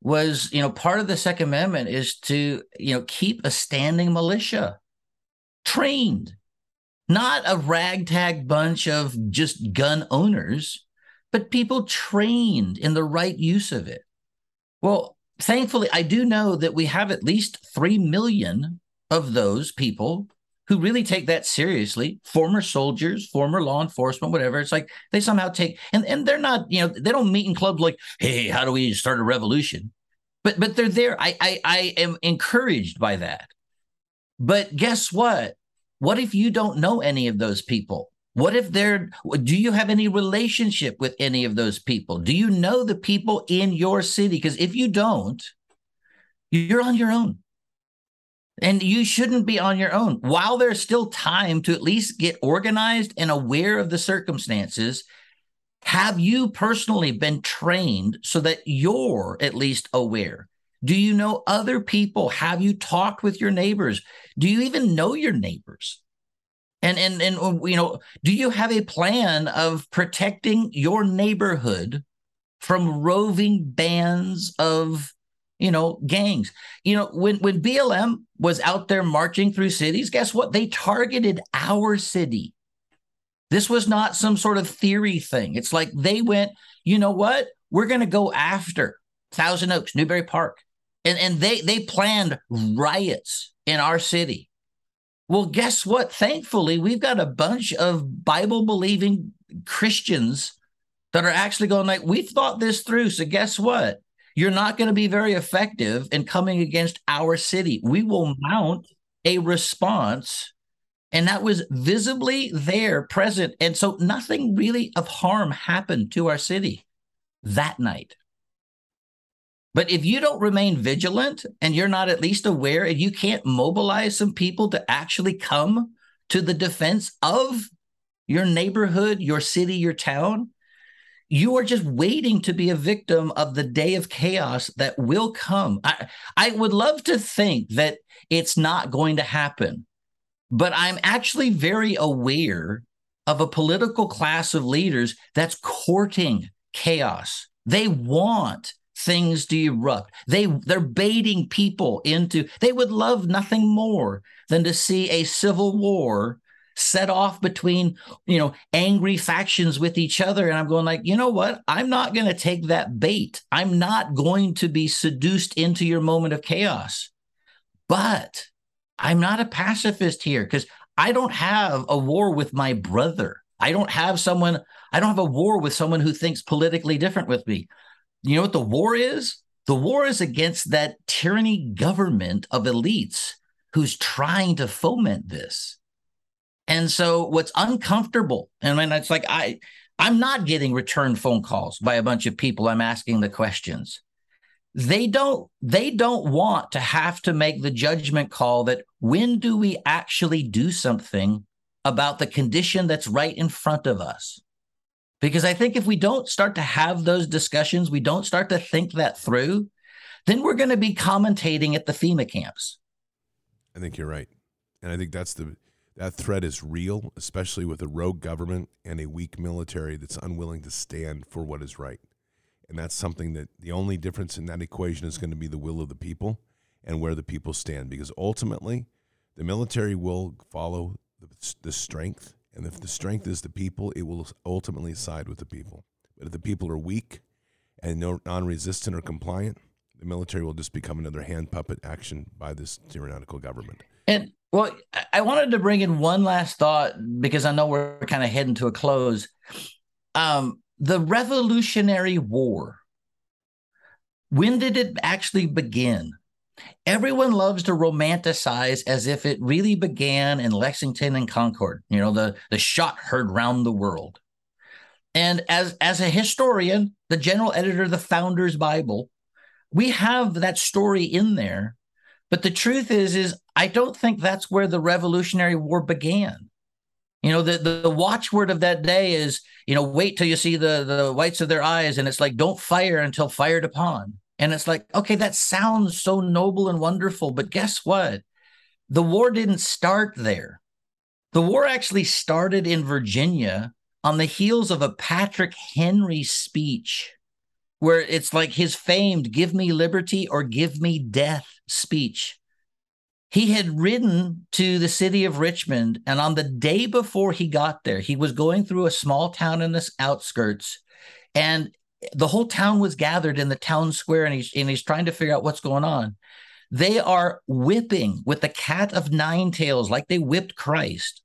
was, you know, part of the Second Amendment is to, you know, keep a standing militia trained, not a ragtag bunch of just gun owners, but people trained in the right use of it. Well, thankfully, I do know that we have at least 3 million of those people who really take that seriously former soldiers former law enforcement whatever it's like they somehow take and, and they're not you know they don't meet in clubs like hey how do we start a revolution? But but they're there. I, I i am encouraged by that. But guess what? What if you don't know any of those people? What if they're do you have any relationship with any of those people? Do you know the people in your city? Because if you don't you're on your own and you shouldn't be on your own. While there's still time to at least get organized and aware of the circumstances, have you personally been trained so that you're at least aware? Do you know other people? Have you talked with your neighbors? Do you even know your neighbors? And and and uh, you know, do you have a plan of protecting your neighborhood from roving bands of you know, gangs. You know, when when BLM was out there marching through cities, guess what? They targeted our city. This was not some sort of theory thing. It's like they went, you know what? We're going to go after Thousand Oaks, Newbury Park. And and they they planned riots in our city. Well, guess what? Thankfully, we've got a bunch of Bible believing Christians that are actually going like, we've thought this through. So guess what? You're not going to be very effective in coming against our city. We will mount a response. And that was visibly there, present. And so nothing really of harm happened to our city that night. But if you don't remain vigilant and you're not at least aware and you can't mobilize some people to actually come to the defense of your neighborhood, your city, your town, you are just waiting to be a victim of the day of chaos that will come. I, I would love to think that it's not going to happen, but I'm actually very aware of a political class of leaders that's courting chaos. They want things to erupt. They they're baiting people into they would love nothing more than to see a civil war set off between you know angry factions with each other. And i'm going like you know what? I'm not going to take that bait. I'm not going to be seduced into your moment of chaos. But i'm not a pacifist here because i don't have a war with my brother. I don't have someone i don't have a war with someone who thinks politically different with me. You know what the war is? The war is against that tyranny government of elites who's trying to foment this and so what's uncomfortable, and when it's like I I'm not getting return phone calls by a bunch of people I'm asking the questions. They don't they don't want to have to make the judgment call that when do we actually do something about the condition that's right in front of us? Because I think if we don't start to have those discussions, we don't start to think that through, then we're going to be commentating at the FEMA camps. I think you're right. And I think that's the that threat is real, especially with a rogue government and a weak military that's unwilling to stand for what is right. And that's something that the only difference in that equation is going to be the will of the people and where the people stand. Because ultimately, the military will follow the, the strength. And if the strength is the people, it will ultimately side with the people. But if the people are weak and non resistant or compliant, the military will just become another hand puppet action by this tyrannical government. And well, I wanted to bring in one last thought because I know we're kind of heading to a close. Um, the Revolutionary War. When did it actually begin? Everyone loves to romanticize as if it really began in Lexington and Concord. You know, the the shot heard round the world. And as as a historian, the general editor of the Founders Bible, we have that story in there but the truth is, is I don't think that's where the Revolutionary War began. You know, the, the, the watchword of that day is, you know, wait till you see the the whites of their eyes, and it's like don't fire until fired upon. And it's like, okay, that sounds so noble and wonderful, but guess what? The war didn't start there. The war actually started in Virginia on the heels of a Patrick Henry speech where it's like his famed give me liberty or give me death speech. He had ridden to the city of Richmond, and on the day before he got there, he was going through a small town in the outskirts. And the whole town was gathered in the town square and he's and he's trying to figure out what's going on. They are whipping with the cat of nine tails like they whipped Christ.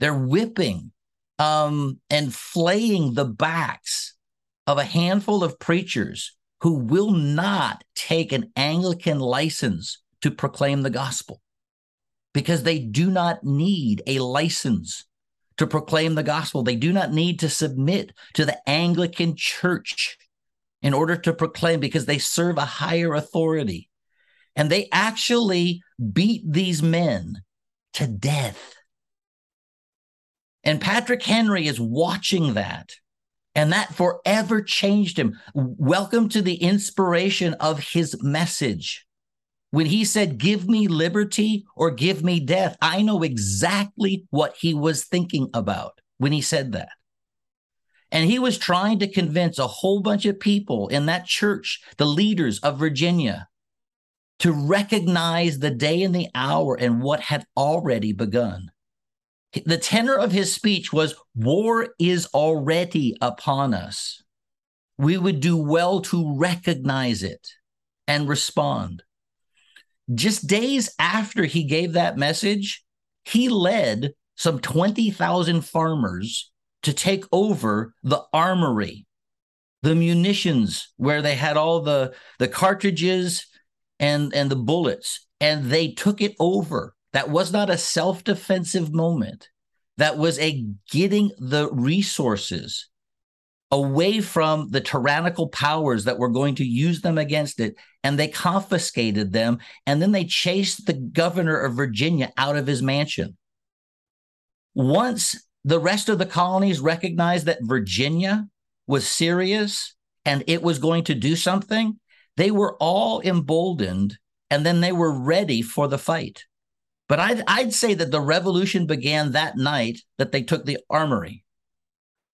They're whipping um, and flaying the backs of a handful of preachers who will not take an Anglican license to proclaim the gospel because they do not need a license to proclaim the gospel. They do not need to submit to the Anglican church in order to proclaim because they serve a higher authority. And they actually beat these men to death. And Patrick Henry is watching that. And that forever changed him. Welcome to the inspiration of his message. When he said, Give me liberty or give me death, I know exactly what he was thinking about when he said that. And he was trying to convince a whole bunch of people in that church, the leaders of Virginia, to recognize the day and the hour and what had already begun. The tenor of his speech was War is already upon us. We would do well to recognize it and respond. Just days after he gave that message, he led some 20,000 farmers to take over the armory, the munitions where they had all the, the cartridges and, and the bullets, and they took it over. That was not a self defensive moment. That was a getting the resources away from the tyrannical powers that were going to use them against it. And they confiscated them. And then they chased the governor of Virginia out of his mansion. Once the rest of the colonies recognized that Virginia was serious and it was going to do something, they were all emboldened and then they were ready for the fight. But I'd, I'd say that the revolution began that night that they took the armory.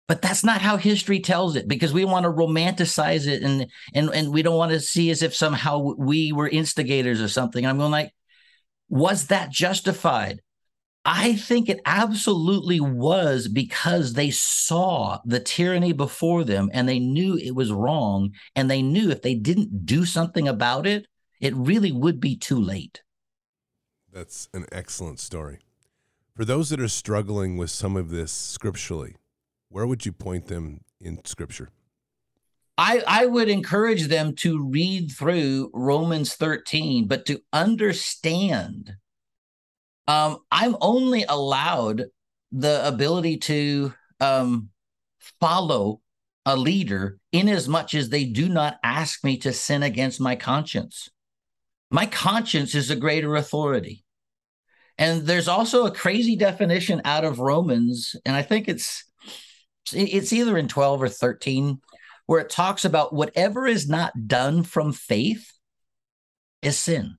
But that's not how history tells it because we want to romanticize it and and and we don't want to see as if somehow we were instigators or something. I'm going like, was that justified? I think it absolutely was because they saw the tyranny before them and they knew it was wrong. And they knew if they didn't do something about it, it really would be too late. That's an excellent story. For those that are struggling with some of this scripturally, where would you point them in scripture? I, I would encourage them to read through Romans 13, but to understand. Um, I'm only allowed the ability to um, follow a leader in as much as they do not ask me to sin against my conscience. My conscience is a greater authority. And there's also a crazy definition out of Romans, and I think it's it's either in 12 or 13 where it talks about whatever is not done from faith is sin.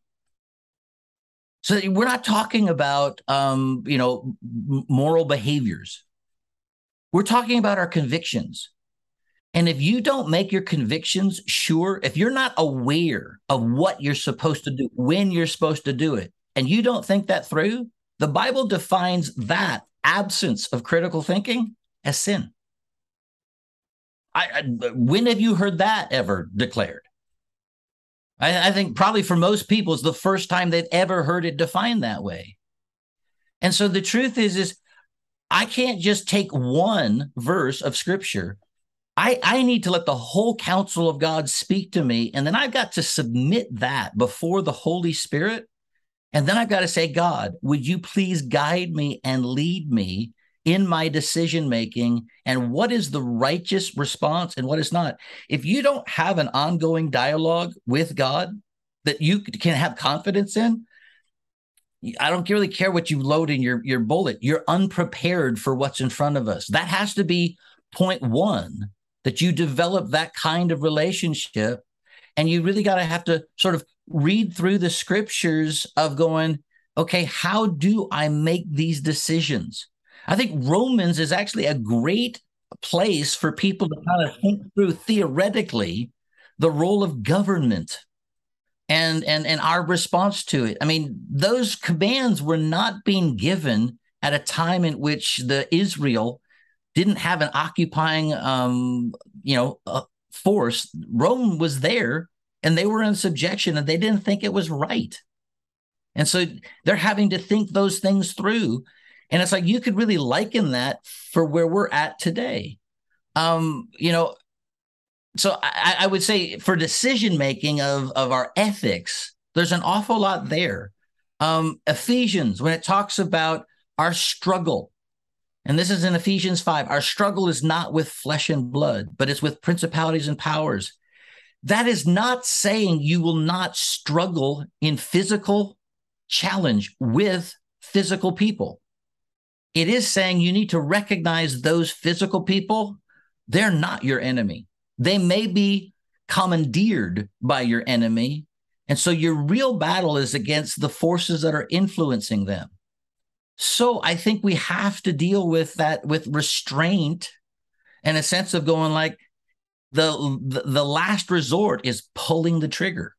So we're not talking about um, you know moral behaviors. We're talking about our convictions. And if you don't make your convictions sure, if you're not aware of what you're supposed to do, when you're supposed to do it, and you don't think that through, the Bible defines that absence of critical thinking as sin. I, I when have you heard that ever declared? I, I think probably for most people, it's the first time they've ever heard it defined that way. And so the truth is, is I can't just take one verse of scripture. I, I need to let the whole counsel of God speak to me. And then I've got to submit that before the Holy Spirit and then I've got to say, God, would you please guide me and lead me in my decision making? And what is the righteous response and what is not? If you don't have an ongoing dialogue with God that you can have confidence in, I don't really care what you load in your, your bullet. You're unprepared for what's in front of us. That has to be point one that you develop that kind of relationship. And you really got to have to sort of read through the scriptures of going, okay, how do I make these decisions? I think Romans is actually a great place for people to kind of think through theoretically the role of government and and and our response to it. I mean, those commands were not being given at a time in which the Israel didn't have an occupying um, you know, force. Rome was there and they were in subjection and they didn't think it was right. And so they're having to think those things through. And it's like you could really liken that for where we're at today. Um, you know, so I, I would say for decision making of of our ethics, there's an awful lot there. Um, Ephesians, when it talks about our struggle, and this is in Ephesians 5, our struggle is not with flesh and blood, but it's with principalities and powers. That is not saying you will not struggle in physical challenge with physical people. It is saying you need to recognize those physical people, they're not your enemy. They may be commandeered by your enemy. And so your real battle is against the forces that are influencing them. So I think we have to deal with that with restraint and a sense of going like the, the, the last resort is pulling the trigger.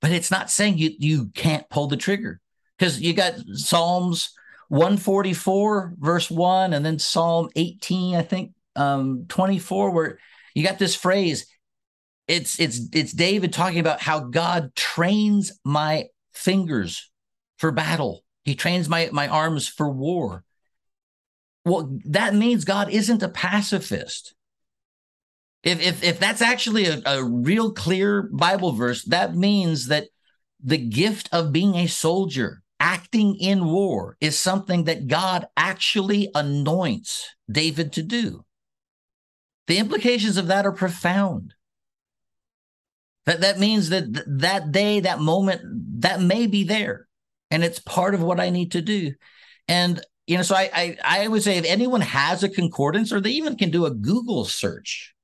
But it's not saying you you can't pull the trigger because you got Psalms 144 verse 1 and then Psalm 18 I think um 24 where you got this phrase it's it's it's David talking about how God trains my fingers for battle. He trains my my arms for war. Well, that means God isn't a pacifist. If if if that's actually a, a real clear Bible verse, that means that the gift of being a soldier, acting in war, is something that God actually anoints David to do. The implications of that are profound. That that means that th- that day, that moment, that may be there, and it's part of what I need to do. And you know, so I I, I would say if anyone has a concordance, or they even can do a Google search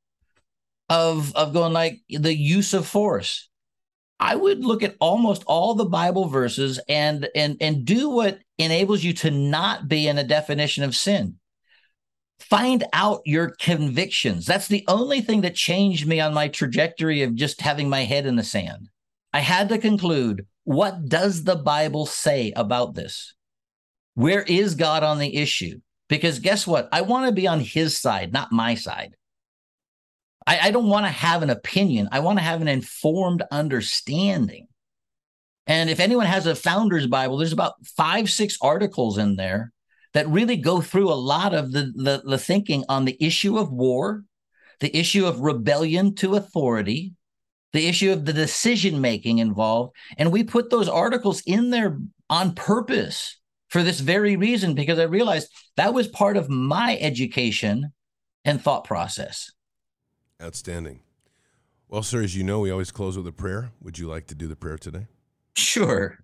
of of going like the use of force, I would look at almost all the Bible verses and and and do what enables you to not be in a definition of sin find out your convictions. That's the only thing that changed me on my trajectory of just having my head in the sand. I had to conclude what does the Bible say about this? Where is God on the issue? Because guess what? I want to be on his side, not my side. I, I don't want to have an opinion. I want to have an informed understanding. And if anyone has a founder's Bible, there's about five, six articles in there that really go through a lot of the, the, the thinking on the issue of war, the issue of rebellion to authority, the issue of the decision making involved. And we put those articles in there on purpose for this very reason, because I realized that was part of my education and thought process. Outstanding. Well, sir, as you know, we always close with a prayer. Would you like to do the prayer today? Sure.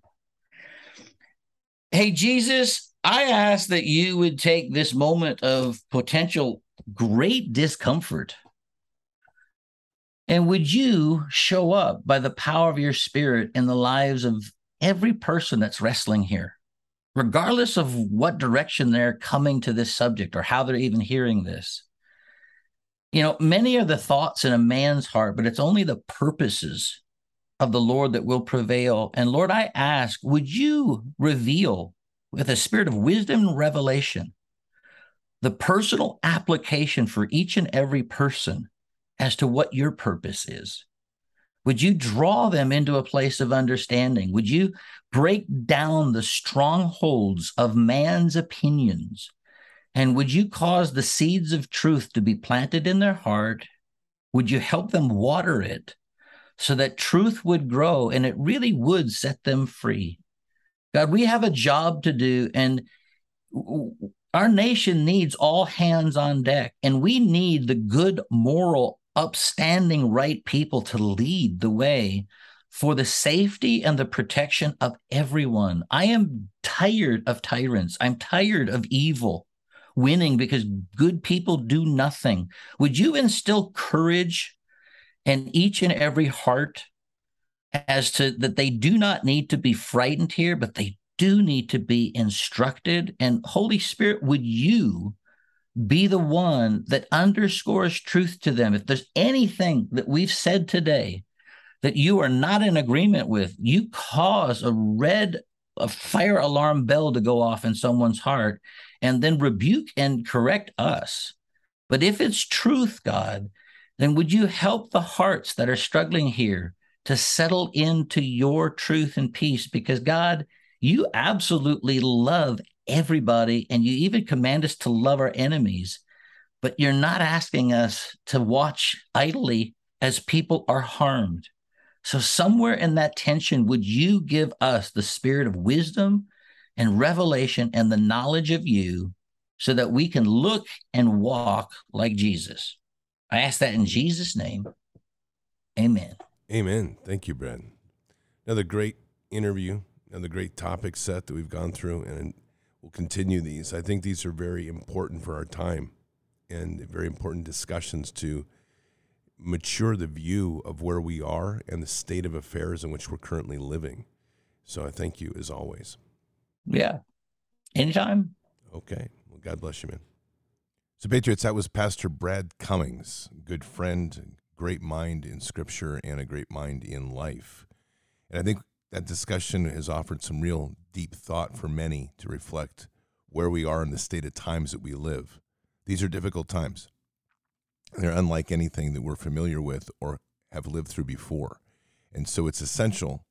Hey, Jesus, I ask that you would take this moment of potential great discomfort and would you show up by the power of your spirit in the lives of every person that's wrestling here, regardless of what direction they're coming to this subject or how they're even hearing this? You know, many are the thoughts in a man's heart, but it's only the purposes of the Lord that will prevail. And Lord, I ask, would you reveal with a spirit of wisdom and revelation, the personal application for each and every person as to what your purpose is. Would you draw them into a place of understanding? Would you break down the strongholds of man's opinions? And would you cause the seeds of truth to be planted in their heart? Would you help them water it so that truth would grow and it really would set them free? God, we have a job to do, and our nation needs all hands on deck, and we need the good, moral, upstanding, right people to lead the way for the safety and the protection of everyone. I am tired of tyrants. I'm tired of evil winning because good people do nothing. Would you instill courage in each and every heart as to that they do not need to be frightened here, but they do need to be instructed. And Holy Spirit, would you be the one that underscores truth to them? If there's anything that we've said today that you are not in agreement with, you cause a red a fire alarm bell to go off in someone's heart and then rebuke and correct us. But if it's truth, God, then would you help the hearts that are struggling here to settle into your truth and peace? Because God, you absolutely love everybody, and you even command us to love our enemies, but you're not asking us to watch idly as people are harmed. So, somewhere in that tension, would you give us the spirit of wisdom and revelation and the knowledge of you so that we can look and walk like Jesus? I ask that in Jesus' name. Amen. Amen. Thank you, Brad. Another great interview, another great topic set that we've gone through, and we'll continue these. I think these are very important for our time and very important discussions to mature the view of where we are and the state of affairs in which we're currently living. So I thank you as always. Yeah. Anytime. Okay. Well, God bless you, man. So, Patriots, that was Pastor Brad Cummings, good friend, great mind in scripture, and a great mind in life. And I think that discussion has offered some real deep thought for many to reflect where we are in the state of times that we live. These are difficult times. They're unlike anything that we're familiar with or have lived through before. And so it's essential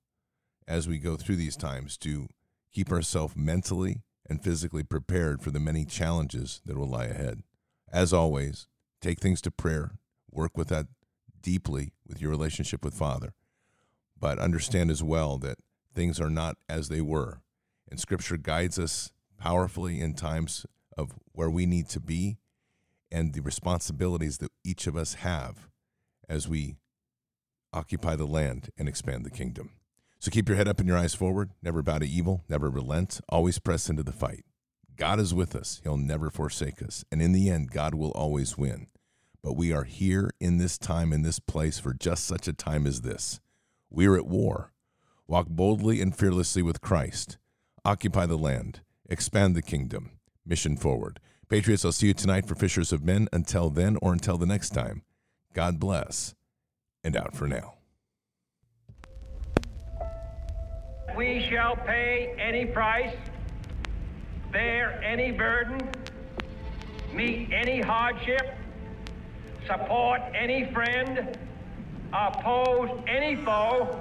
as we go through these times to keep ourselves mentally and physically prepared for the many challenges that will lie ahead. As always, take things to prayer, work with that deeply with your relationship with Father, but understand as well that things are not as they were. And Scripture guides us powerfully in times of where we need to be and the responsibilities that each of us have as we occupy the land and expand the kingdom. So keep your head up and your eyes forward. Never bow to evil. Never relent. Always press into the fight. God is with us. He'll never forsake us. And in the end, God will always win. But we are here in this time, in this place, for just such a time as this. We are at war. Walk boldly and fearlessly with Christ. Occupy the land. Expand the kingdom. Mission forward. Patriots, I'll see you tonight for Fishers of Men. Until then, or until the next time, God bless, and out for now. We shall pay any price, bear any burden, meet any hardship, support any friend, oppose any foe